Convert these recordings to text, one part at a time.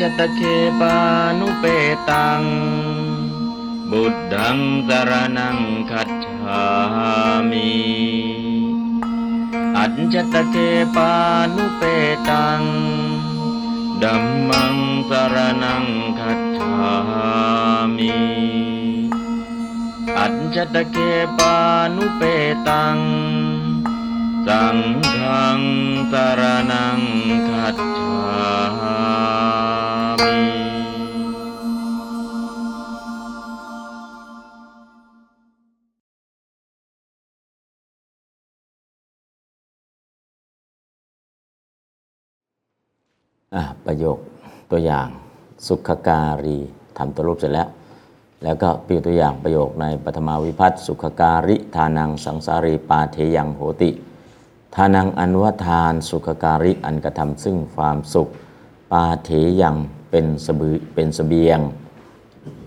จตเคปานุเปตัง บุตดังสรนังคัจฉามิอัจจตเคปานุเปตังดัมมังสรนังคัจฉามิอัจจตเคปานุเปตัง สังฆังสรนังคัจฉา ประโยคตัวอย่างสุขการีทำตัวรูปเสร็จแล้ว แล้วก็ปีตัวอย่างประโยคในปฐมาวิพัฒน์สุขการิทานังสังสารีปาเทยังโหติ ทานังอันวทานสุขการิอันกระทำซึ่งความสุขปาเทยังเป็นสบือเป็นเสบียง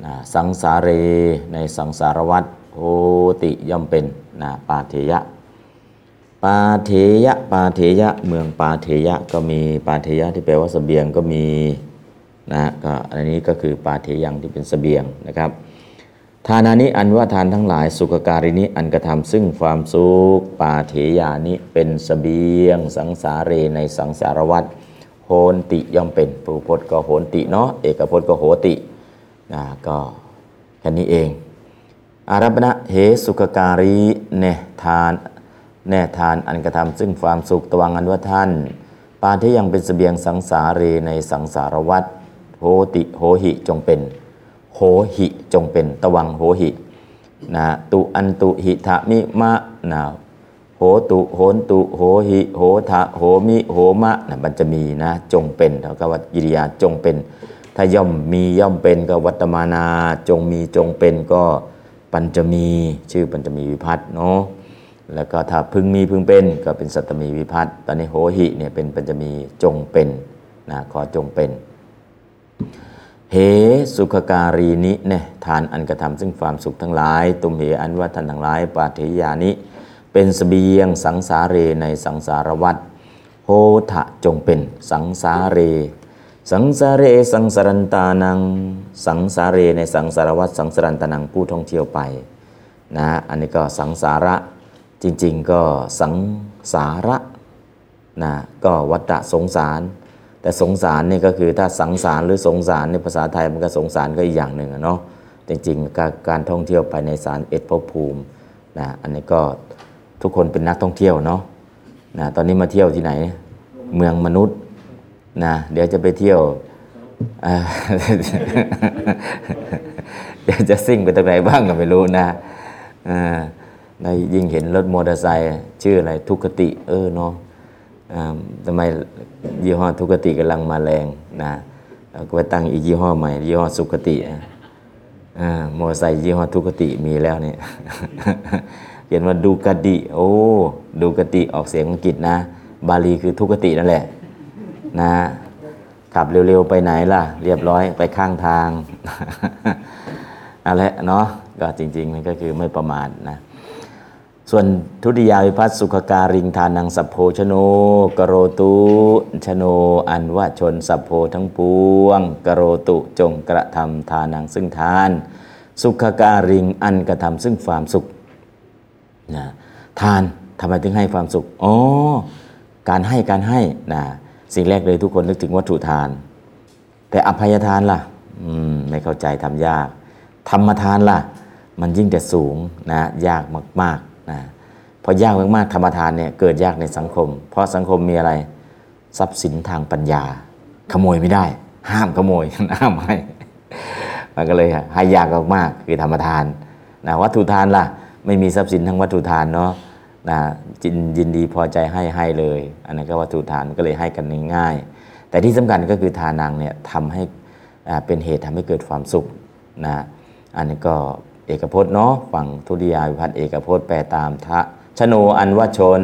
นะสังสาเรในสังสารวัฏโหติย่อมเป็นนะปาเทยะ ปาเทยะ ปาเทยะ เมืองปาเทยะก็มีปาเทยะที่แปลว่าเสบียงก็มีนะก็อันนี้ก็คือปาเทยังที่เป็นเสบียงนะครับ ทานานิอันว่าทานทั้งหลายสุขการินิอันกระทำซึ่งความสุขปาเทยานิเป็นเสบียง สังสาเรในสังสารวัฏโหนติย่อมเป็นปูพจน์ก็โหนติเนาะเอกพจน์ก็โหตินะก็แค่นี้เอง อารัปณะเหสุขการีเนทาน แน่ทานอันกระทำซึ่งความสุขตวังอันว่าท่าน ปาที่ยังเป็นเสบียงสังสาเรในสังสารวัฏโหติโหหิจงเป็นโหหิจงเป็นตวังโหหินะตุอันตุหิทะมิมะนะโหตุโหนตุโหหิโหทะโหมิโหมะนะมันจะมีนะจงเป็นเท่ากับว่ากิริยาจงเป็น ถ้าย่อมมีย่อมเป็นก็วัตมานาจงมีจงเป็นก็ปัญจมีชื่อปัญจมีวิพัฒน์เนาะ แล้วก็ถ้าพึงมีพึงเป็นก็เป็นสัตมีวิพัฒน์ตอนนี้โหหิเนี่ยเป็นปัญจมีจงเป็นนะขอจงเป็นเหสุขการีนิเนี่ยทานอันกระทำซึ่งความสุขทั้งหลาย ตุมเหอันว่าท่านทั้งหลายปาเทยานิ เป็นเสบียงสังสาเรในสังสารวัฏโหทะจงเป็นสังสาเร สังสาเรสังสารันตานัง สังสาเรในสังสารวัฏสังสารันตานังผู้ท่องเที่ยวไปนะอันนี้ก็สังสาระ จริงๆ ก็สังสาระนะก็วัฏสงสาร แต่สงสารนี่ก็คือถ้าสังสารหรือสงสารในภาษาไทยมันก็สงสารก็อีกอย่างหนึ่งอะเนาะจริงๆการการท่องเที่ยวไปในสารเอ็ดภพภูมินะอันนี้ก็ทุกคนเป็นนักท่องเที่ยวเนาะนะตอนนี้มาเที่ยวที่ไหน เมืองมนุษย์นะเดี๋ยวจะไปเที่ยวเดี๋ยวจะซิ่งไปตรงไหนบ้างก็ไม่รู้นะอ่า ได้ยิ่งเห็นรถมอเตอร์ไซค์ชื่ออะไรทุกขติ เออเนาะทำไมยี่ห้อทุกขติกำลังมาแรงนะก็ไปตั้งอีกยี่ห้อใหม่ยี่ห้อสุขติอมอเตอร์ไซค์ยี่ห้อทุกขติมีแล้วเนี่ยเขียนว่าดูกติโอ้ดูกติออกเสียงอังกฤษนะ บาลีคือทุกขตินั่นแหละนะขับเร็วๆไปไหนล่ะ เรียบร้อยไปข้างทางอะไรเนาะก็จริง ๆ มันก็คือไม่ประมาทนะ ส่วนทุติยาวิพัฒสุขการิงทานังสัพโพชโนกโรตุชโน อันว่าชนสัพโพทั้งปวงกโรตุจงกระทำทานังซึ่งทาน สุขการิงอันกระทำซึ่งความสุขนะทานทำไมถึงให้ความสุขอ๋อการให้การให้นะสิ่งแรกเลยทุกคนนึกถึงวัตถุทาน แต่อภัยทานล่ะอืมไม่เข้าใจทำยาก ธรรมทานล่ะ มันยิ่งแต่สูงนะยากมาก นะพอยากมากๆธรรมทานเนี่ยเกิดยากในสังคม เพราะสังคมมีอะไรทรัพย์สินทางปัญญา ขโมยไม่ได้ ห้ามขโมยห้ามให้มันก็เลยให้ยากมากๆคือธรรมทานนะวัตถุทานล่ะไม่มีทรัพย์สินทางวัตถุทานเนาะนะจินยินดีพอใจให้ให้เลย อันนั้นก็วัตถุทานก็เลยให้กันง่ายๆแต่ที่สำคัญก็คือทานังเนี่ยทำให้เป็นเหตุทำให้เกิดความสุขนะอันนี้ก็ เอกพจน์เนาะฝั่งทุติยาวิพัฒน์เอกพจน์แปลตามทะชโนอันว่าชน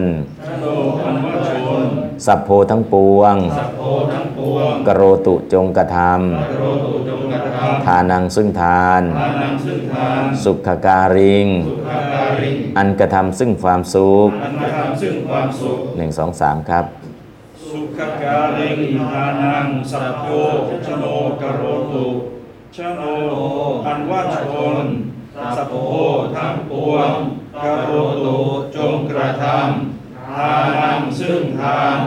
สัพโพทั้งปวง กโรตุจงกระทำทานังซึ่งทาน สุขการิง อันกระทำซึ่งความสุขอันกระทำซึ่งความสุขหนึ่งสองสามครับ สุขขการิงทานังสัพโพชโนกโรตุชโนอันว่าชน สัพโพทั้งปวงกโรตุจงกระทำทานังซึ่งทาน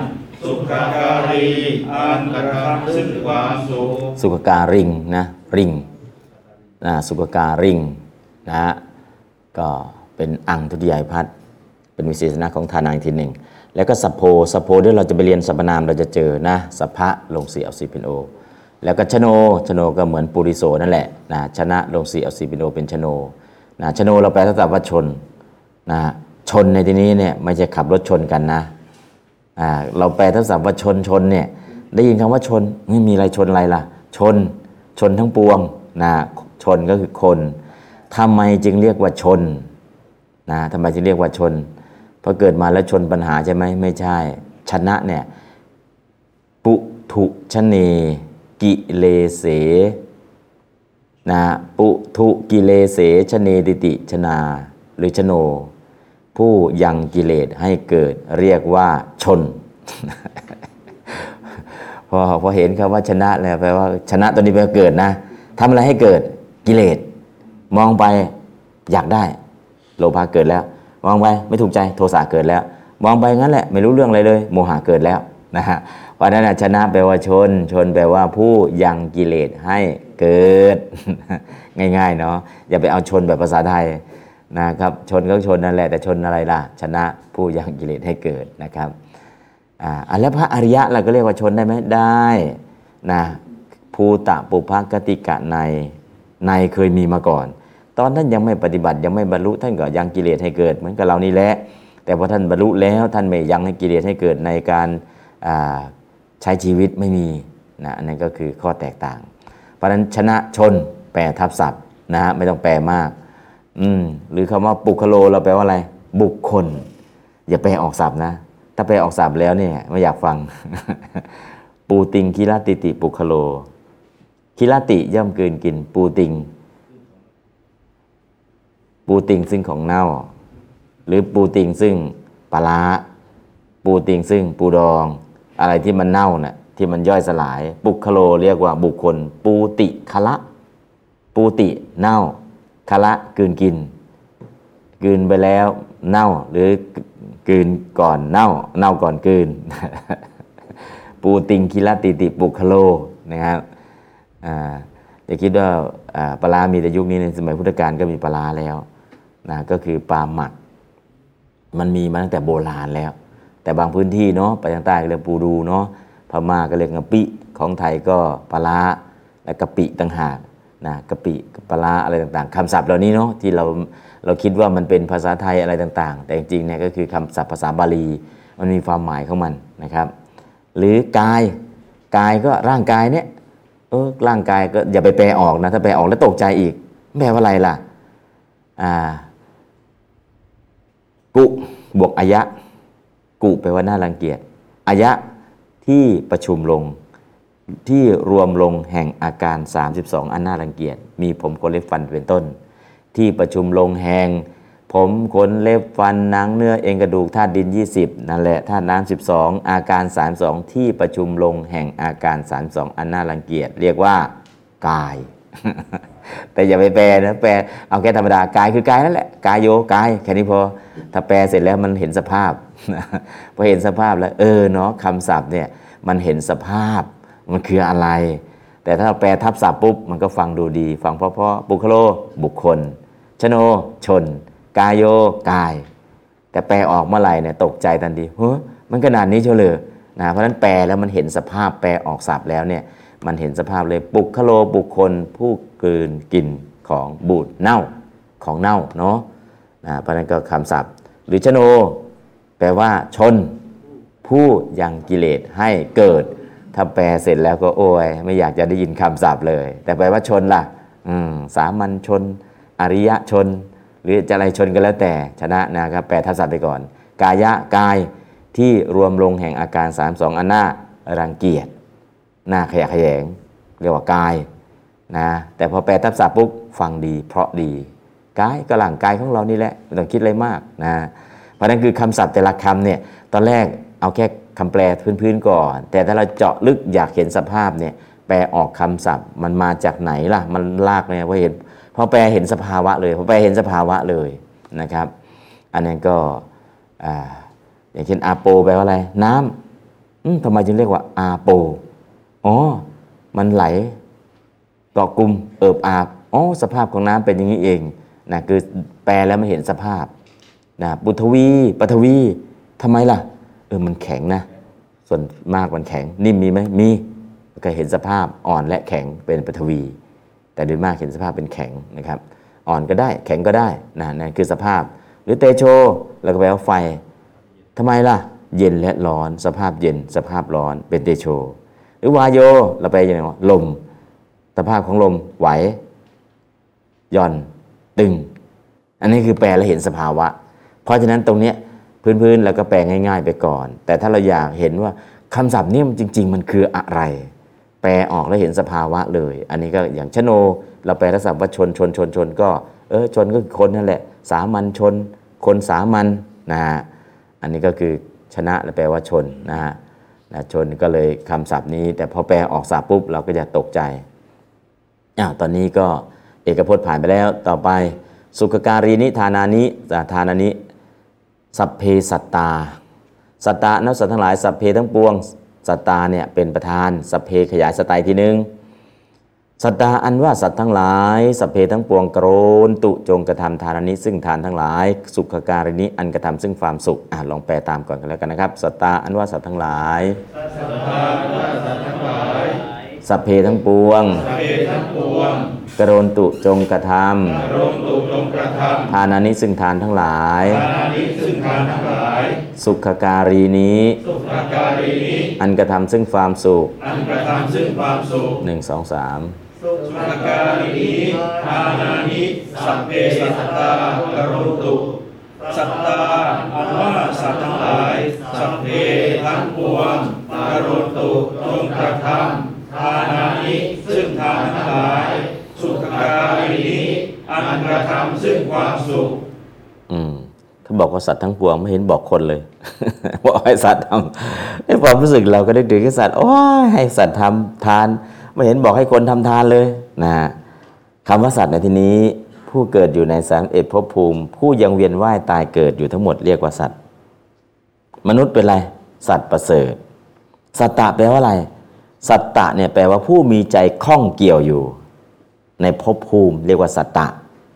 สุขการีอันกระทำซึ่งความสุขสุขการิงนะริงนะสุขการิงนะก็เป็นอังทุติยายพัฒเป็นวิเศษณะของทานังอีกทีหนึ่งแล้วก็สัพโพสัพโพด้วยวเราจะไปเรียนสรรพนามเราจะเจอนะสัพพะลงสีเอาสีเป็นโอ แล้วก็ชโนชโนก็เหมือนปุริโสนั่นแหละนะชนะลงสีเอาสีเป็นโอเป็นชโนนะชโนเราแปลทับว่าชนนะชนในที่นี้เนี่ยไม่ใช่ขับรถชนกันนะอ่าเราแปลทับศัพท์ว่าชนชนเนี่ยได้ยินคำว่าชนไม่มีอะไรชนอะไรล่ะ ชนชนทั้งปวงนะชนก็คือคนทำไมจึงเรียกว่าชนนะทำไมจึงเรียกว่าชนเพราะเกิดมาแล้วชนปัญหาใช่ไหมไม่ใช่ ชนะเนี่ยปุถุชเน กิเลเสนะปุถุกิเลเสชเนติติชนาหรือชโน ผู้ยังกิเลสให้เกิดเรียกว่าชน พอพอเห็นคำว่าชนะแล้วแปลว่าชนะตัวนี้แปลว่าเกิดนะทำอะไรให้เกิดกิเลสมองไปอยากได้ โลภะเกิดแล้ว มองไปไม่ถูกใจโทสะเกิดแล้ว มองไปงั้นแหละ ไม่รู้เรื่องอะไรเลย โมหะเกิดแล้วนะฮะ เพราะนั้นชนะแปลว่าชน ชนแปลว่าผู้ยังกิเลสให้เกิด ง่ายๆเนาะอย่าไปเอาชนแบบภาษาไทยนะครับ ชนก็ชนนั่นแหละแต่ชนอะไรล่ะ ชนะผู้ยังกิเลสให้เกิดนะครับอ่าแล้วพระอริยะเราก็เรียกว่าชนได้ไหมได้นะภูตะปุพกติกะในในเคยมีมาก่อน ตอนท่านยังไม่ปฏิบัติยังไม่บรรลุท่านก็ยังกิเลสให้เกิด เหมือนกับเรานี่แหละแต่พอท่านบรรลุแล้วท่านไม่ยังให้กิเลสให้เกิดในการอ่า ใช้ชีวิตไม่มีนะอันนั้นก็คือข้อแตกต่าง เพราะนั้นชนะชนแปลทับศัพท์นะฮะไม่ต้องแปลมาก อืมหรือคำว่าปุคโลเราแปลว่าอะไร บุคคล อย่าแปลออกศัพท์นะ ถ้าแปลออกศัพท์แล้วเนี่ยไม่อยากฟัง ปูติงคิรติติปุคโลคิรติย่อมเกินกิน ปูติง ปูติงซึ่งของเน่า หรือปูติงซึ่งปลาร้าปูติงซึ่งปูดอง อะไรที่มันเน่าน่ะที่มันย่อยสลาย ปุคโลเรียกว่าบุคคล ปูติคะละ ปูติเน่าคะละกืนกินกืนไปแล้วเน่าหรือกืนก่อนเน่า เน่าก่อนกืน ปูติงคิลติติปุคโลนะครับอย่าคิดว่าปลามีแต่ยุคนี้ในสมัยพุทธกาลก็มีปลาแล้วนะก็คือปลาหมัก มันมีมาตั้งแต่โบราณแล้ว แต่บางพื้นที่เนาะไปทางใต้ก็เรียกปูดูเนาะพม่าก็เรียกกะปิของไทยก็ปลาและกะปิต่างหากนะกะปิปลาอะไรต่างๆคำศัพท์เหล่านี้เนาะที่เราเราคิดว่ามันเป็นภาษาไทยอะไรต่าง ๆ แต่จริงๆเนี่ยก็คือคำศัพท์ภาษาบาลี มันมีความหมายของมันนะครับ หรือกายกายก็ร่างกายเนี่ยเออร่างกายก็อย่าไปแปลออกนะถ้าแปลออกแล้วตกใจอีกแปลว่าอะไรล่ะอ่ากุบวกอายะ กุแปลว่าน่ารังเกียจอายะที่ประชุมลงที่รวมลงแห่งอาการ 32 อันน่ารังเกียจ มีผมขนเล็บฟันเป็นต้น ที่ประชุมลงแห่ง ผมขนเล็บฟันหนังเนื้อเอ็นกระดูกธาตุดิน 20 นั่นแหละธาตุน้ำ12 อาการ 32 ที่ประชุมลงแห่งอาการ 32 อันน่ารังเกียจ เรียกว่ากาย แต่อย่าไปแปลนะแปลเอาแค่ธรรมดากายคือกายนั่นแหละกายโยกายแค่นี้พอถ้าแปลเสร็จแล้วมันเห็นสภาพ พอเห็นสภาพแล้ว เออเนาะคำศัพท์เนี่ยมันเห็นสภาพมันคืออะไร แต่ถ้าแปลทับศัพท์ปุ๊บ มันก็ฟังดูดี ฟังเพราะเพราะบุคโลบุคคล ชโน ชน กายโยกาย แต่แปลออกเมื่อไหร่เนี่ยตกใจทันทีเฮ้ยมันขนาดนี้เชียเลยนะเพราะฉะนั้นแปลแล้วมันเห็นสภาพแปลออกศัพท์แล้วเนี่ยมันเห็นสภาพเลยปุคโลบุคคล ผู้กลืนกินของบูดเน่าของเน่าเนาะนะเพราะฉะนั้นก็คำศัพท์ หรือชโน แปลว่า ชน ผู้ยังกิเลสให้เกิด ถ้าแปลเสร็จแล้วก็โอ้ยไม่อยากจะได้ยินคำศัพท์เลย แต่แปลว่าชนล่ะสามัญชน อริยชน หรือจะอะไรชนก็แล้วแต่ชนะนะครับแปลทับศัพท์ไปก่อน กายะกายที่รวมลงแห่งอาการ 32 อันน่ารังเกียจหน้าขยะแขยง เรียกว่ากายนะแต่พอแปลทับศัพท์ปุ๊บฟังดี เพราะดีกายก็หลังกายของเรานี่แหละไม่ต้องคิดอะไรมากนะ เพราะนั้นคือคำศัพท์แต่ละคำเนี่ยตอนแรกเอาแค่คำแปลพื้นๆก่อน แต่ถ้าเราเจาะลึกอยากเห็นสภาพเนี่ยแปลออกคำศัพท์มันมาจากไหนล่ะ มันลากเนี่ยพอเห็นพอแปลเห็นสภาวะเลยพอแปลเห็นสภาวะเลยนะครับ อันนั้นก็อย่างเช่นอาโปแปลว่าอะไร น้ำอืมทำไมจึงเรียกว่าอาโปอ๋อมันไหลเกาะกลุ่มเอิบอาบอ๋อสภาพของน้ำเป็นอย่างนี้เองนะคือแปลแล้วไม่เห็นสภาพ นะปุทวีปฐวีทำไมล่ะ เออมันแข็งนะ ส่วนมากมันแข็ง นิ่มมีไหมมีก็เห็นสภาพอ่อนและแข็งเป็นปฐวี แต่โดยมากเห็นสภาพเป็นแข็งนะครับ อ่อนก็ได้แข็งก็ได้นะนั่นคือสภาพ หรือเตโชแล้วก็แปลว่าไฟทำไมล่ะ เย็นและร้อน สภาพเย็น สภาพร้อนเป็นเตโช หรือวายโยเราไปอย่างไรวะลม สภาพของลมไหวย่อนตึง อันนี้คือแปลแล้วเห็นสภาวะ เพราะฉะนั้นตรงเนี้ยพื้นๆ แล้วก็แปลง่าย ๆ ไปก่อน แต่ถ้าเราอยากเห็นว่าคำศัพท์นี่มันจริง ๆ มันคืออะไร แปลออกแล้วเห็นสภาวะเลย อันนี้ก็อย่างชโน เราแปลลักษะว่าชนชนชนชนก็ เออชนก็คือคนนั่นแหละ สามัญชน คนสามัญนะฮะอันนี้ก็คือชนะแปลว่าชนนะฮะชนก็เลยคำศัพท์นี้ แต่พอแปลออกศัพท์ปุ๊บเราก็จะตกใจอ้าวตอนนี้ก็เอกพจน์ผ่านไปแล้วต่อไป สุขการีนิทานานิทานานิ สัพเพสัตตา สัตตานับสัตว์ทั้งหลาย สัพเพทั้งปวง สัตตาเนี่ยเป็นประธาน สัพเพขยายสไตล์ทีหนึ่งสัตตาอันว่าสัตว์ทั้งหลาย สัพเพทั้งปวงโกรนตุจงกระทำทานานิซึ่งทานทั้งหลาย สุขการินิอันกระทำซึ่งความสุขอ่ลองแปลตามก่อนกันแล้วกันนะครับ สัตตาอันว่าสัตว์ทั้งหลายสัพเพทั้งปวง สัพเพทั้งปวง กรณตุจงกระทรวมตุจงกระทำทานานิซึ่งทานทั้งหลายำทานานิซึ่งทานทั้งหลาย สุขการีนี้สุขการีนี้อันกระทำซึ่งความสุขอันกระทำซึ่งความสุขหนึ่งสองสามสุขการีนี้ทานานิสัพเพสัตตากรุตุสัตตาอันว่าสัตว์ทั้งหลาย สัพเพทั้งปวงกรุตุจงกระทำ ทานานิซึ่งทานทั้งหลาย สุขการีนี้อันกระทำซึ่งความสุข อืมถ้าบอกว่าสัตว์ทั้งปวงไม่เห็นบอกคนเลยบอกให้สัตว์ทำในความรู้สึกเราก็ได้ดึงให้สัตว์โอ้ยให้สัตว์ทำทาน ไม่เห็นบอกให้คนทำทานเลยนะคำว่าสัตว์ในที่นี้ผู้เกิดอยู่ในสังเอ็ดภพภูมิ ผู้ยังเวียนว่ายตายเกิดอยู่ทั้งหมดเรียกว่าสัตว์ มนุษย์เป็นอะไร สัตว์ประเสริฐสัตตะแปลว่าอะไร สัตตะเนี่ยแปลว่าผู้มีใจคล้องเกี่ยวอยู่ ในภพภูมิเรียกว่าสัตตะ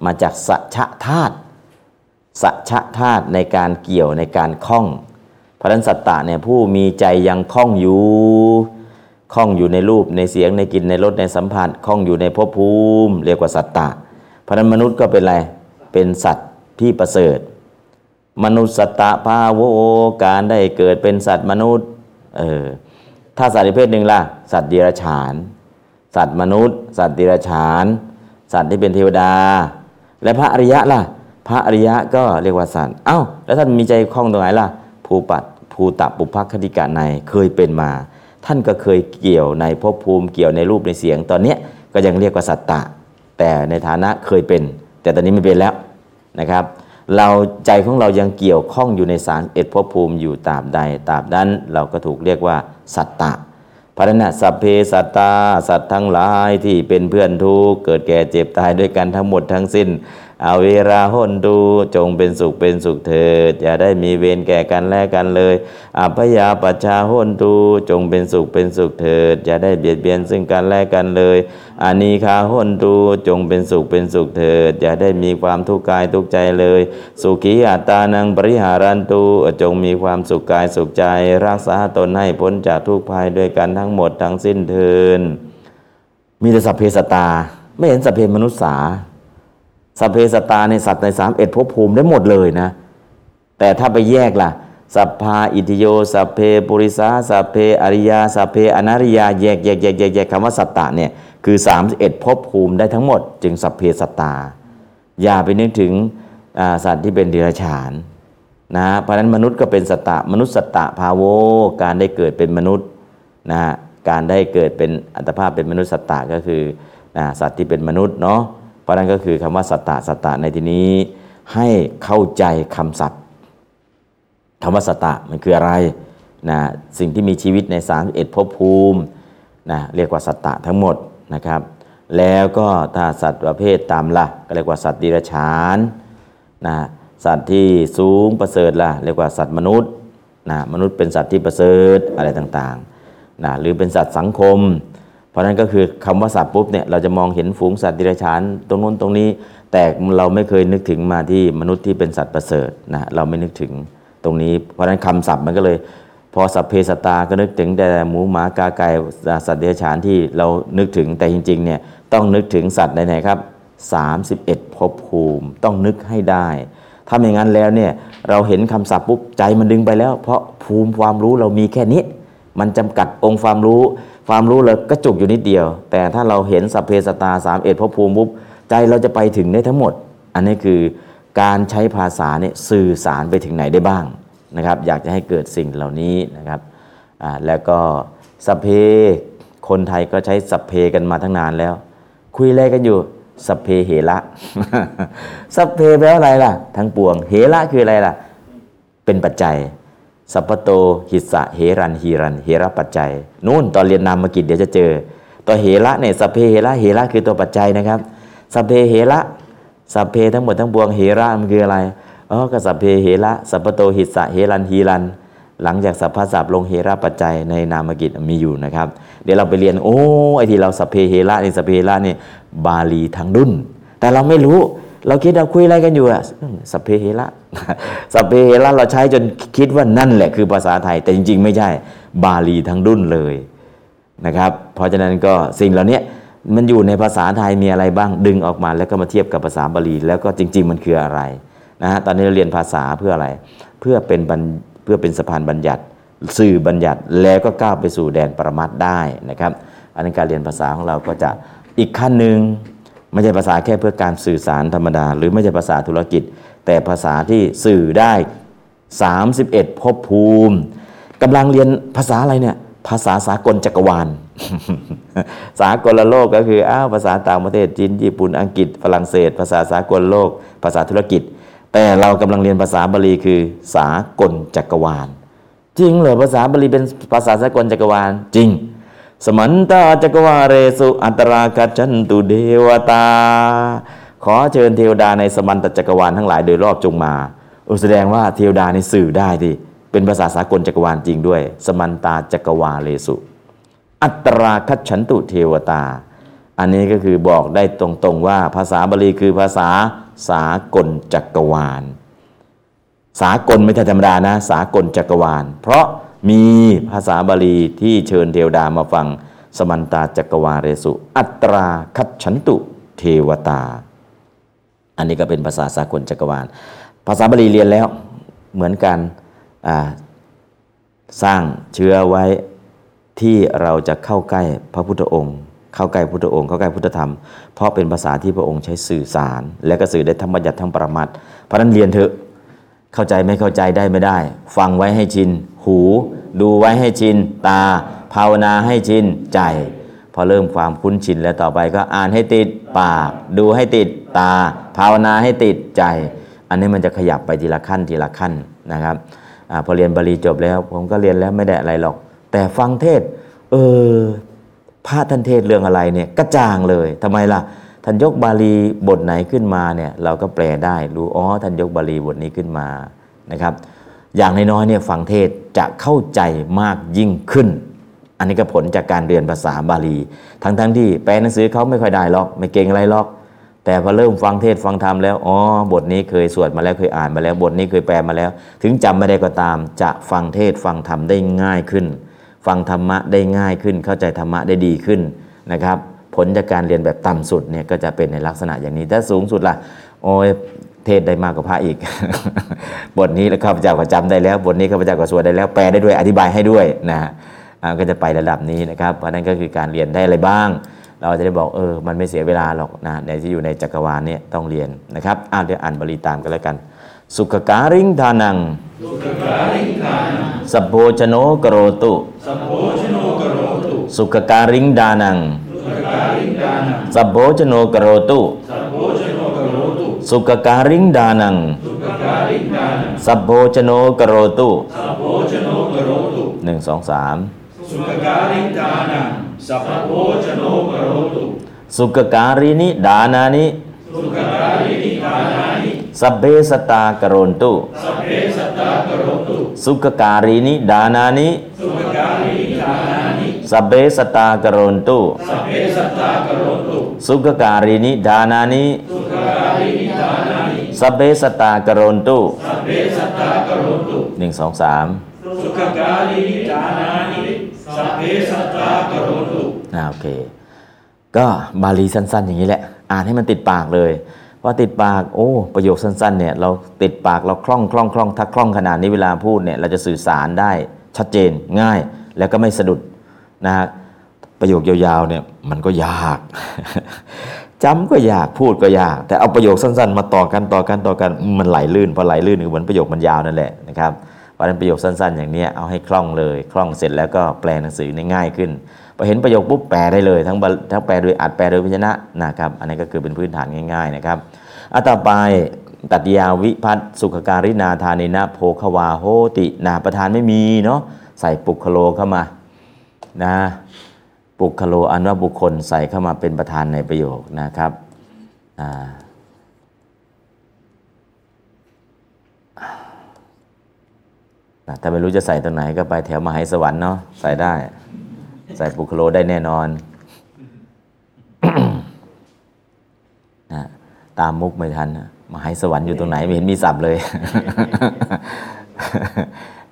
มาจากสัชะธาตุสัชะธาตุในการเกี่ยวในการคล้อง เพราะฉะนั้นสัตตะเนี่ยผู้มีใจยังคล้องอยู่คล้องอยู่ในรูปในเสียงในกลิ่นในรสในสัมผัสคล้องอยู่ในภพภูมิ เรียกว่าสัตตะ เพราะนั้นมนุษย์ก็เป็นอะไรเป็นสัตว์ที่ประเสริฐ มนุษย์สัตตะภาโวการได้เกิดเป็นสัตว์มนุษย์เออ ถ้าสัตว์ประเภทหนึ่งล่ะ สัตว์เดรัจฉาน สัตว์มนุษย์ สัตว์เดรัจฉาน สัตว์ที่เป็นเทวดา และพระอริยะล่ะ พระอริยะก็เรียกว่าสัตว์ เอ้า แล้วท่านมีใจคล่องตรงไหนล่ะ ภูปัตภูตะปุพพคติกะในเคยเป็นมา ท่านก็เคยเกี่ยวในภพภูมิเกี่ยวในรูปในเสียง ตอนเนี้ยก็ยังเรียกว่าสัตตะ แต่ในฐานะเคยเป็น แต่ตอนนี้ไม่เป็นแล้วนะครับ เราใจของเรายังเกี่ยวข้องอยู่ในสารเอ็ดภพภูมิอยู่ตราบใดตราบนั้นเราก็ถูกเรียกว่าสัตตะพราะนะสัพเพสัตตาสัตว์ทั้งหลายที่เป็นเพื่อนทุกเกิดแก่เจ็บตายด้วยกันทั้งหมดทั้งสิ้น อเวราหนตูจงเป็นสุขเป็นสุขเถิด อย่าได้มีเวรแก่กันและกันเลยอัพยาปัชชาหนตูจงเป็นสุขเป็นสุขเถิด อย่าได้เบียดเบียนซึ่งกันและกันเลยอานีคาหนตูจงเป็นสุขเป็นสุขเถิด อย่าได้มีความทุกข์กายทุกข์ใจเลย สุขีอัตานังปริหารันตูจงมีความสุขกายสุขใจ รักษาตนให้พ้นจากทุกภัยด้วยกันทั้งหมดทั้งสิ้นเทินมีแต่สัพเพสตา ไม่เห็นสัพเพมนุษย์สา สัพเพสตตาในสัตว์ในสามเอ็ดภพภูมิได้หมดเลยนะ แต่ถ้าไปแยกล่ะ สัพพาอิติโย สัพเพปุริสาสัพเพอริยา สัพเพอนาริยา แยกแยกแยกแยกแยกคำว่าสัตตะเนี่ยคือ31ภพภูมิได้ทั้งหมด จึงสัพเพสตตา อย่าไปนึกถึงสัตว์ที่เป็นเดรัจฉานนะเพราะนั้นมนุษย์ก็เป็นสัตตะมนุษย์สัตตะภาโว การได้เกิดเป็นมนุษย์นะการได้เกิดเป็นอัตภาพเป็นมนุษย์สัตตะก็คือนะสัตว์ที่เป็นมนุษย์เนาะ ราะนั้นก็คือคำว่าสัตตะสัตตะในที่นี้ ให้เข้าใจคำศัพท์คำว่าสัตตะมันคืออะไรนะสิ่งที่มีชีวิตใน 31ภพภูมินะเรียกว่าสัตตะทั้งหมดนะครับ แล้วก็ถ้าสัตว์ประเภทต่ำละก็เรียกว่าสัตว์ดิรัจฉานนะสัตว์ที่สูงประเสริฐละเรียกว่าสัตว์มนุษย์นะมนุษย์เป็นสัตว์ที่ประเสริฐอะไรต่างๆนะหรือเป็นสัตว์สังคม เพราะนั้นก็คือคำว่าสัตว์ปุ๊บเนี่ยเราจะมองเห็นฝูงสัตว์ดิรัจฉานตรงนู้นตรงนี้ แต่เราไม่เคยนึกถึงมาที่มนุษย์ที่เป็นสัตว์ประเสริฐนะเราไม่นึกถึงตรงนี้ เพราะฉะนั้นคำศัพท์มันก็เลย พอสัพเพสตาก็นึกถึงแต่หมูหมากาไก่สัตว์เดรัจฉานที่เรานึกถึงแต่จริงๆเนี่ยต้องนึกถึงสัตว์ไหนๆครับ31ภพภูมิต้องนึกให้ได้ ถ้าไม่งั้นแล้วเนี่ยเราเห็นคำศัพท์ปุ๊บใจมันดึงไปแล้ว เพราะภูมิความรู้เรามีแค่นี้ มันจำกัดองค์ความรู้ ความรู้เราก็จุกอยู่นิดเดียว แต่ถ้าเราเห็นสัพเพสตตา3 1ภพภูมิปุ๊บใจเราจะไปถึงได้ทั้งหมด อันนี้คือการใช้ภาษาเนี่ยสื่อสารไปถึงไหนได้บ้างนะครับ อยากจะให้เกิดสิ่งเหล่านี้นะครับอ่าแล้วก็สัพเพคนไทยก็ใช้สัพเพกันมาตั้งนานแล้ว คุยอะไรกันอยู่สัพเพเหระสัพเพแปลว่าอะไรล่ะ ทั้งปวง เหระคืออะไรล่ะ เป็นปัจจัย สัพพโตหิสะเหรันฮีรันเหระปัจจัยนู่นตอนเรียนนามกิจเดี๋ยวจะเจอ ตัวเหระเนี่ยสัพเพเหระเหระคือตัวปัจจัยนะครับสัพเพเหระสัพเพทั้งหมดทั้งปวงเหระมันคืออะไรอ๋อก็สัพเพเหระสัพพโตหิสะเหรันฮีรัน หลังจากสัพพะสัพลงเหระปัจจัยในนามกิจมีอยู่นะครับ เดี๋ยวเราไปเรียนโอ้ไอที่เราสัพเพเหระนี่สัพเพเหระนี่บาลีทั้งดุนแต่เราไม่รู้ เราคิดเราคุยอะไรกันอยู่อะสัพเพเหระสัพเพเหระเราใช้จนคิดว่านั่นแหละคือภาษาไทย แต่จริง ๆ ไม่ใช่บาลีทั้งดุนเลยนะครับ เพราะฉะนั้นก็สิ่งเหล่านี้มันอยู่ในภาษาไทยมีอะไรบ้างดึงออกมาแล้วก็มาเทียบกับภาษาบาลี แล้วก็จริง ๆ มันคืออะไรนะฮะตอนนี้เราเรียนภาษาเพื่ออะไร เพื่อเป็นเพื่อเป็นสะพานบัญญัติ สื่อบัญญัติแล้วก็ก้าวไปสู่แดนประมัดได้นะครับ อันนั้นการเรียนภาษาของเราก็จะอีกขั้นหนึ่ง ไม่ใช่ภาษาแค่เพื่อการสื่อสารธรรมดา หรือไม่ใช่ภาษาธุรกิจ แต่ภาษาที่สื่อได้ 31ภพภูมิกำลังเรียนภาษาอะไรเนี่ย ภาษาสากลจักรวาล สากลโลกก็คืออ้าวภาษาต่างประเทศจีนญี่ปุ่นอังกฤษฝรั่งเศส ภาษาสากลโลก ภาษาธุรกิจ แต่เรากำลังเรียนภาษาบาลีคือ สากลจักรวาล จริงเหรอภาษาบาลีเป็นภาษาสากลจักรวาลจริง สมันตาจักรวาเรสุอัตรากัจจันตุเดวตา ขอเชิญเทวดาในสมันตจักรวาลทั้งหลายโดยรอบจงมาแสดงว่าเทวดาในสื่อได้ดิเป็นภาษาสากลจักรวาลจริงด้วย สมันตาจักรวาเลสุ อัตราคัจฉันตุเทวตา อันนี้ก็คือบอกได้ตรงๆว่าภาษาบาลีคือภาษาสากลจักรวาล สากลไม่ใช่ธรรมดานะ สากลจักรวาล เพราะ มีภาษาบาลีที่เชิญเทวดามาฟัง สมันตาจักรวาเรสุ อัตราคัจฉันตุเทวตา อันนี้ก็เป็นภาษาสากลจักรวาล ภาษาบาลีเรียนแล้วเหมือนกันสร้างเชื้อไว้ที่เราจะเข้าใกล้พระพุทธองค์ เข้าใกล้พุทธองค์ เข้าใกล้พุทธธรรม เพราะเป็นภาษาที่พระองค์ใช้สื่อสาร และก็สื่อได้ทั้งบัญญัติทั้งปรมัตถ์เพราะฉะนั้นเรียนเถอะ เข้าใจไม่เข้าใจได้ไม่ได้ ฟังไว้ให้ชิน หู ดูไว้ให้ชิน ตา ภาวนาให้ชิน ใจ พอเริ่มความคุ้นชินแล้วต่อไปก็อ่านให้ติดปาก ดูให้ติดตา ภาวนาให้ติดใจ อันนี้มันจะขยับไปทีละขั้นทีละขั้นนะครับอพอเรียนบาลีจบแล้ว ผมก็เรียนแล้วไม่ได้อะไรหรอก แต่ฟังเทศ เออพระท่านเทศเรื่องอะไรเนี่ยกระจ่างเลยทำไมล่ะ ท่านยกบาลีบทไหนขึ้นมาเนี่ยเราก็แปลได้รู้อ๋อท่านยกบาลีบทนี้ขึ้นมานะครับ อย่างน้อยๆเนี่ยฟังเทศจะเข้าใจมากยิ่งขึ้น อันนี้ก็ผลจากการเรียนภาษาบาลี ทั้งๆทที่แปลหนังสือเขาไม่ค่อยได้หรอกไม่เก่งอะไรหรอก แต่พอเริ่มฟังเทศฟังธรรมแล้วอ๋อบทนี้เคยสวดมาแล้วเคยอ่านมาแล้วบทนี้เคยแปลมาแล้ว ถึงจำไม่ได้ก็ตาม จะฟังเทศฟังธรรมได้ง่ายขึ้น ฟังธรรมะได้ง่ายขึ้น เข้าใจธรรมะได้ดีขึ้นนะครับ ผลจากการเรียนแบบต่ำสุดเนี่ยก็จะเป็นในลักษณะอย่างนี้ ถ้าสูงสุดล่ะ โอ้ยเทศได้มากกว่าพระอีก บทนี้แล้วข้าพเจ้าก็จำได้แล้ว บทนี้ข้าพเจ้าก็สวดได้แล้ว แปลได้ด้วย อธิบายให้ด้วยนะฮะอ่าก็จะไประดับนี้นะครับ เพราะนั่นก็คือการเรียนได้อะไรบ้าง เราจะได้บอกเออ มันไม่เสียเวลาหรอกนะในที่อยู่ในจักรวาลเนี่ยต้องเรียนนะครับอ่าเดี๋ยวอ่านบาลีตามกันแล้วกัน สุขการิงทานัง สัพโพชโนกโรตุสัพโพชโนกโรตุสุขการิงดานัง สัพโพชโนกโรตุสัพโพชโนกโรตุสุขการิงดานังสุขการิกานังสัพโพชโนกโรตุสัพโพชโนกโรตุงสองสามสุขการิจานังสัพโพชโนกโรตุสุขการินิดานานิสุขการินิกานานิสัพเพสตากรนตุสัพเพสัตตากโรตุสุขการินิดานานิสุขการินิกานานิ สัพเพสตากรนตุ สัพเพสัตตากโรตุสุขการินิดานานิ สุขการินิกานานิสัพเพสตากรนตุสัพเพสัตตากโรตุ หนึ่งสองสามสุขการินิจานานิสัพเพสัตตากโรตุอ่าโอเค ก็บาลีสั้น ๆ อย่างนี้แหละ อ่านให้มันติดปากเลยพอติดปากโอ้ประโยคสั้นๆเนี่ยเราติดปากเราคล่องคล่องคล่องถ้าคล่องขนาดนี้เวลาพูดเนี่ยเราจะสื่อสารได้ชัดเจนง่ายแล้วก็ไม่สะดุด นะฮะประโยคยาวๆเนี่ยมันก็ยากจำก็ยากพูดก็ยาก แต่เอาประโยคสั้น ๆ มาต่อกันต่อกันต่อกันมันไหลลื่นพอไหลลื่นคือเหมือนประโยคมันยาวนั่นแหละนะครับเพราะฉะนั้นประโยคสั้น ๆ อย่างเนี้ยเอาให้คล่องเลยคล่องเสร็จแล้วก็แปลหนังสือง่ายขึ้นพอเห็นประโยคปุ๊บแปลได้เลยทั้งทั้งแปลโดยอัดแปลโดยพยัญชนะนะครับอันนี้ก็คือเป็นพื้นฐานง่าย ๆนะครับอะต่อไปตัดยาวิพัฒสุขการินาธานินะโภควาโหตินาประธานไม่มีเนาะใส่ปุคโลเข้ามา นะปุคโลอันว่าบุคคลใส่เข้ามาเป็นประธานในประโยคนะครับนะถ้าไม่รู้จะใส่ตรงไหนก็ไปแถวมหาสวรรค์เนาะใส่ได้ ใส่ปุคโลได้แน่นอนนะตามมุกไม่ทันมหาสวรรค์อยู่ตรงไหนไม่เห็นมีสับเลย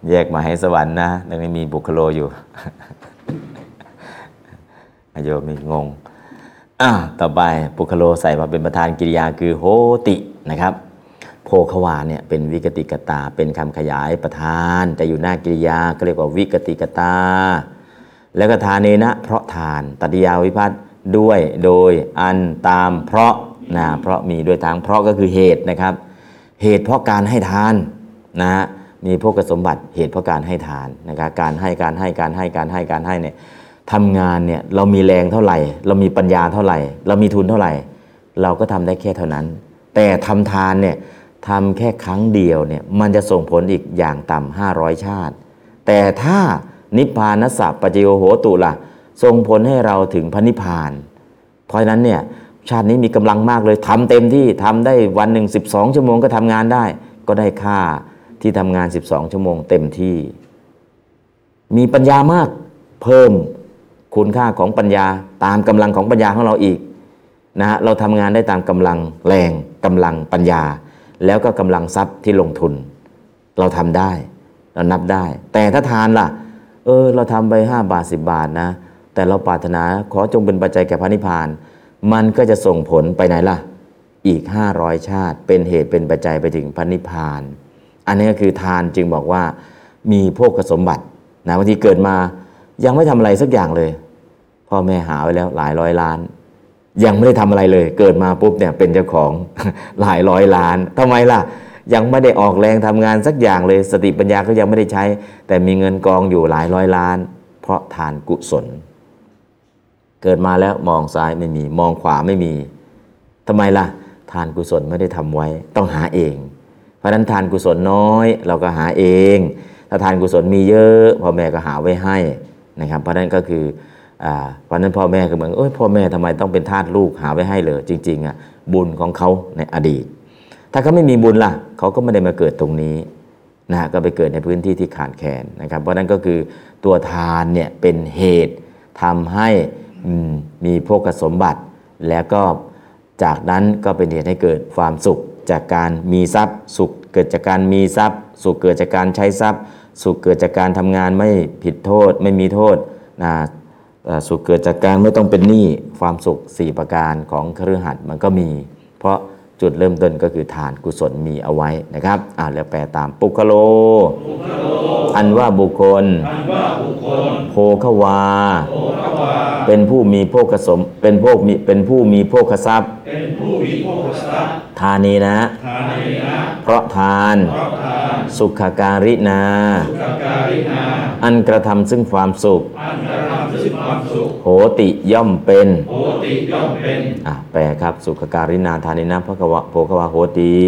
แยกมาให้สวรรค์นะตรงนี้มีบุคโลอยู่ โยมีงงอ่าต่อไปปุคโลใส่มาเป็นประธานกิริยาคือโหตินะครับ โพควาเนี่ยเป็นวิกติกตา เป็นคำขยายประธาน แต่อยู่หน้ากิริยาก็เรียกว่าวิกติกตา แล้วก็ทานเนนะ เพราะทานตติยาวิพัตน์ด้วยโดยอันตามเพราะนะเพราะมีด้วยทางเพราะก็คือเหตุนะครับ เหตุเพราะการให้ทานนะฮะมีพวกสมบัติเหตุเพราะการให้ทานนะครับการให้การให้การให้การให้การให้เนี่ย ทำงานเนี่ยเรามีแรงเท่าไหร่ เรามีปัญญาเท่าไหร่ เรามีทุนเท่าไหร่ เราก็ทำได้แค่เท่านั้น แต่ทำทานเนี่ยทำแค่ครั้งเดียวเนี่ยมันจะส่งผลอีกอย่างต่ำห้าร้อยชาติ แต่ถ้านิพพานสัพปจโยโหตุละส่งผลให้เราถึงพระนิพพาน เพราะนั้นเนี่ยชาตินี้มีกำลังมากเลยทำเต็มที่ทำได้วันหนึ่ง12ชั่วโมงก็ทำงานได้ ก็ได้ค่าที่ทำงาน12ชั่วโมงเต็มที่ มีปัญญามากเพิ่ม คุณค่าของปัญญาตามกำลังของปัญญาของเราอีกนะฮะเราทำงานได้ตามกำลังแรงกำลังปัญญา แล้วก็กำลังทรัพย์ที่ลงทุน เราทำได้เรานับได้ แต่ถ้าทานล่ะ เออ เราทำไป 5 บาท 10 บาทนะ แต่เราปรารถนาขอจงเป็นปัจจัยแก่พระนิพพาน มันก็จะส่งผลไปไหนล่ะ อีก 500 ชาติ เป็นเหตุเป็นปัจจัยไปถึงพระนิพพาน อันนี้ก็คือทานจึงบอกว่ามีโภคสมบัตินะบางทีเกิดมายังไม่ทำอะไรสักอย่างเลย พ่อแม่หาไว้แล้วหลายร้อยล้าน ยังไม่ได้ทำอะไรเลย เกิดมาปุ๊บเนี่ยเป็นเจ้าของหลายร้อยล้านทำไมล่ะ ยังไม่ได้ออกแรงทำงานสักอย่างเลย สติปัญญาก็ยังไม่ได้ใช้ แต่มีเงินกองอยู่หลายร้อยล้าน เพราะทานกุศล เกิดมาแล้วมองซ้ายไม่มี มองขวาไม่มีทำไมล่ะ ทานกุศลไม่ได้ทำไว้ ต้องหาเอง เพราะนั้นทานกุศลน้อยเราก็หาเองถ้าทานกุศลมีเยอะพ่อแม่ก็หาไว้ให้นะครับ เพราะฉะนั้นก็คือ อ่าเพราะฉะนั้นพ่อแม่ก็เหมือนเอ้ยพ่อแม่ทำไมต้องเป็นทาสลูกหาไว้ให้เลยจริง ๆอะบุญของเขาในอดีต ถ้าเขาไม่มีบุญล่ะเขาก็ไม่ได้มาเกิดตรงนี้นะฮะก็ไปเกิดในพื้นที่ที่ขาดแคลนนะครับ เพราะนั้นก็คือตัวทานเนี่ยเป็นเหตุทำให้อืมมีโภคสมบัติ แล้วก็จากนั้นก็เป็นเหตุให้เกิดความสุขจากการมีทรัพย์ สุขเกิดจากการมีทรัพย์ สุขเกิดจากการใช้ทรัพย์ สุขเกิดจากการทำงานไม่ผิดโทษไม่มีโทษนะ สุขเกิดจากการไม่ต้องเป็นหนี้ความสุข 4 ประการของครือหัดมันก็มี เพราะจุดเริ่มต้นก็คือทานกุศลมีเอาไว้นะครับอ่าแล้วแปลตามปุคโล อันว่าบุคคลอันว่าบุคลโภควาควา เป็นผู้มีโภคสมเป็นโภคมีเป็นผู้มีโภคทรัพย์ ทานีนะ เพราะทาน สุขการินา อันกระทำซึ่งความสุข โหติย่อมเป็นอะแปลครับ สุขการินาทานีนะพระกวะโพกวะโหติ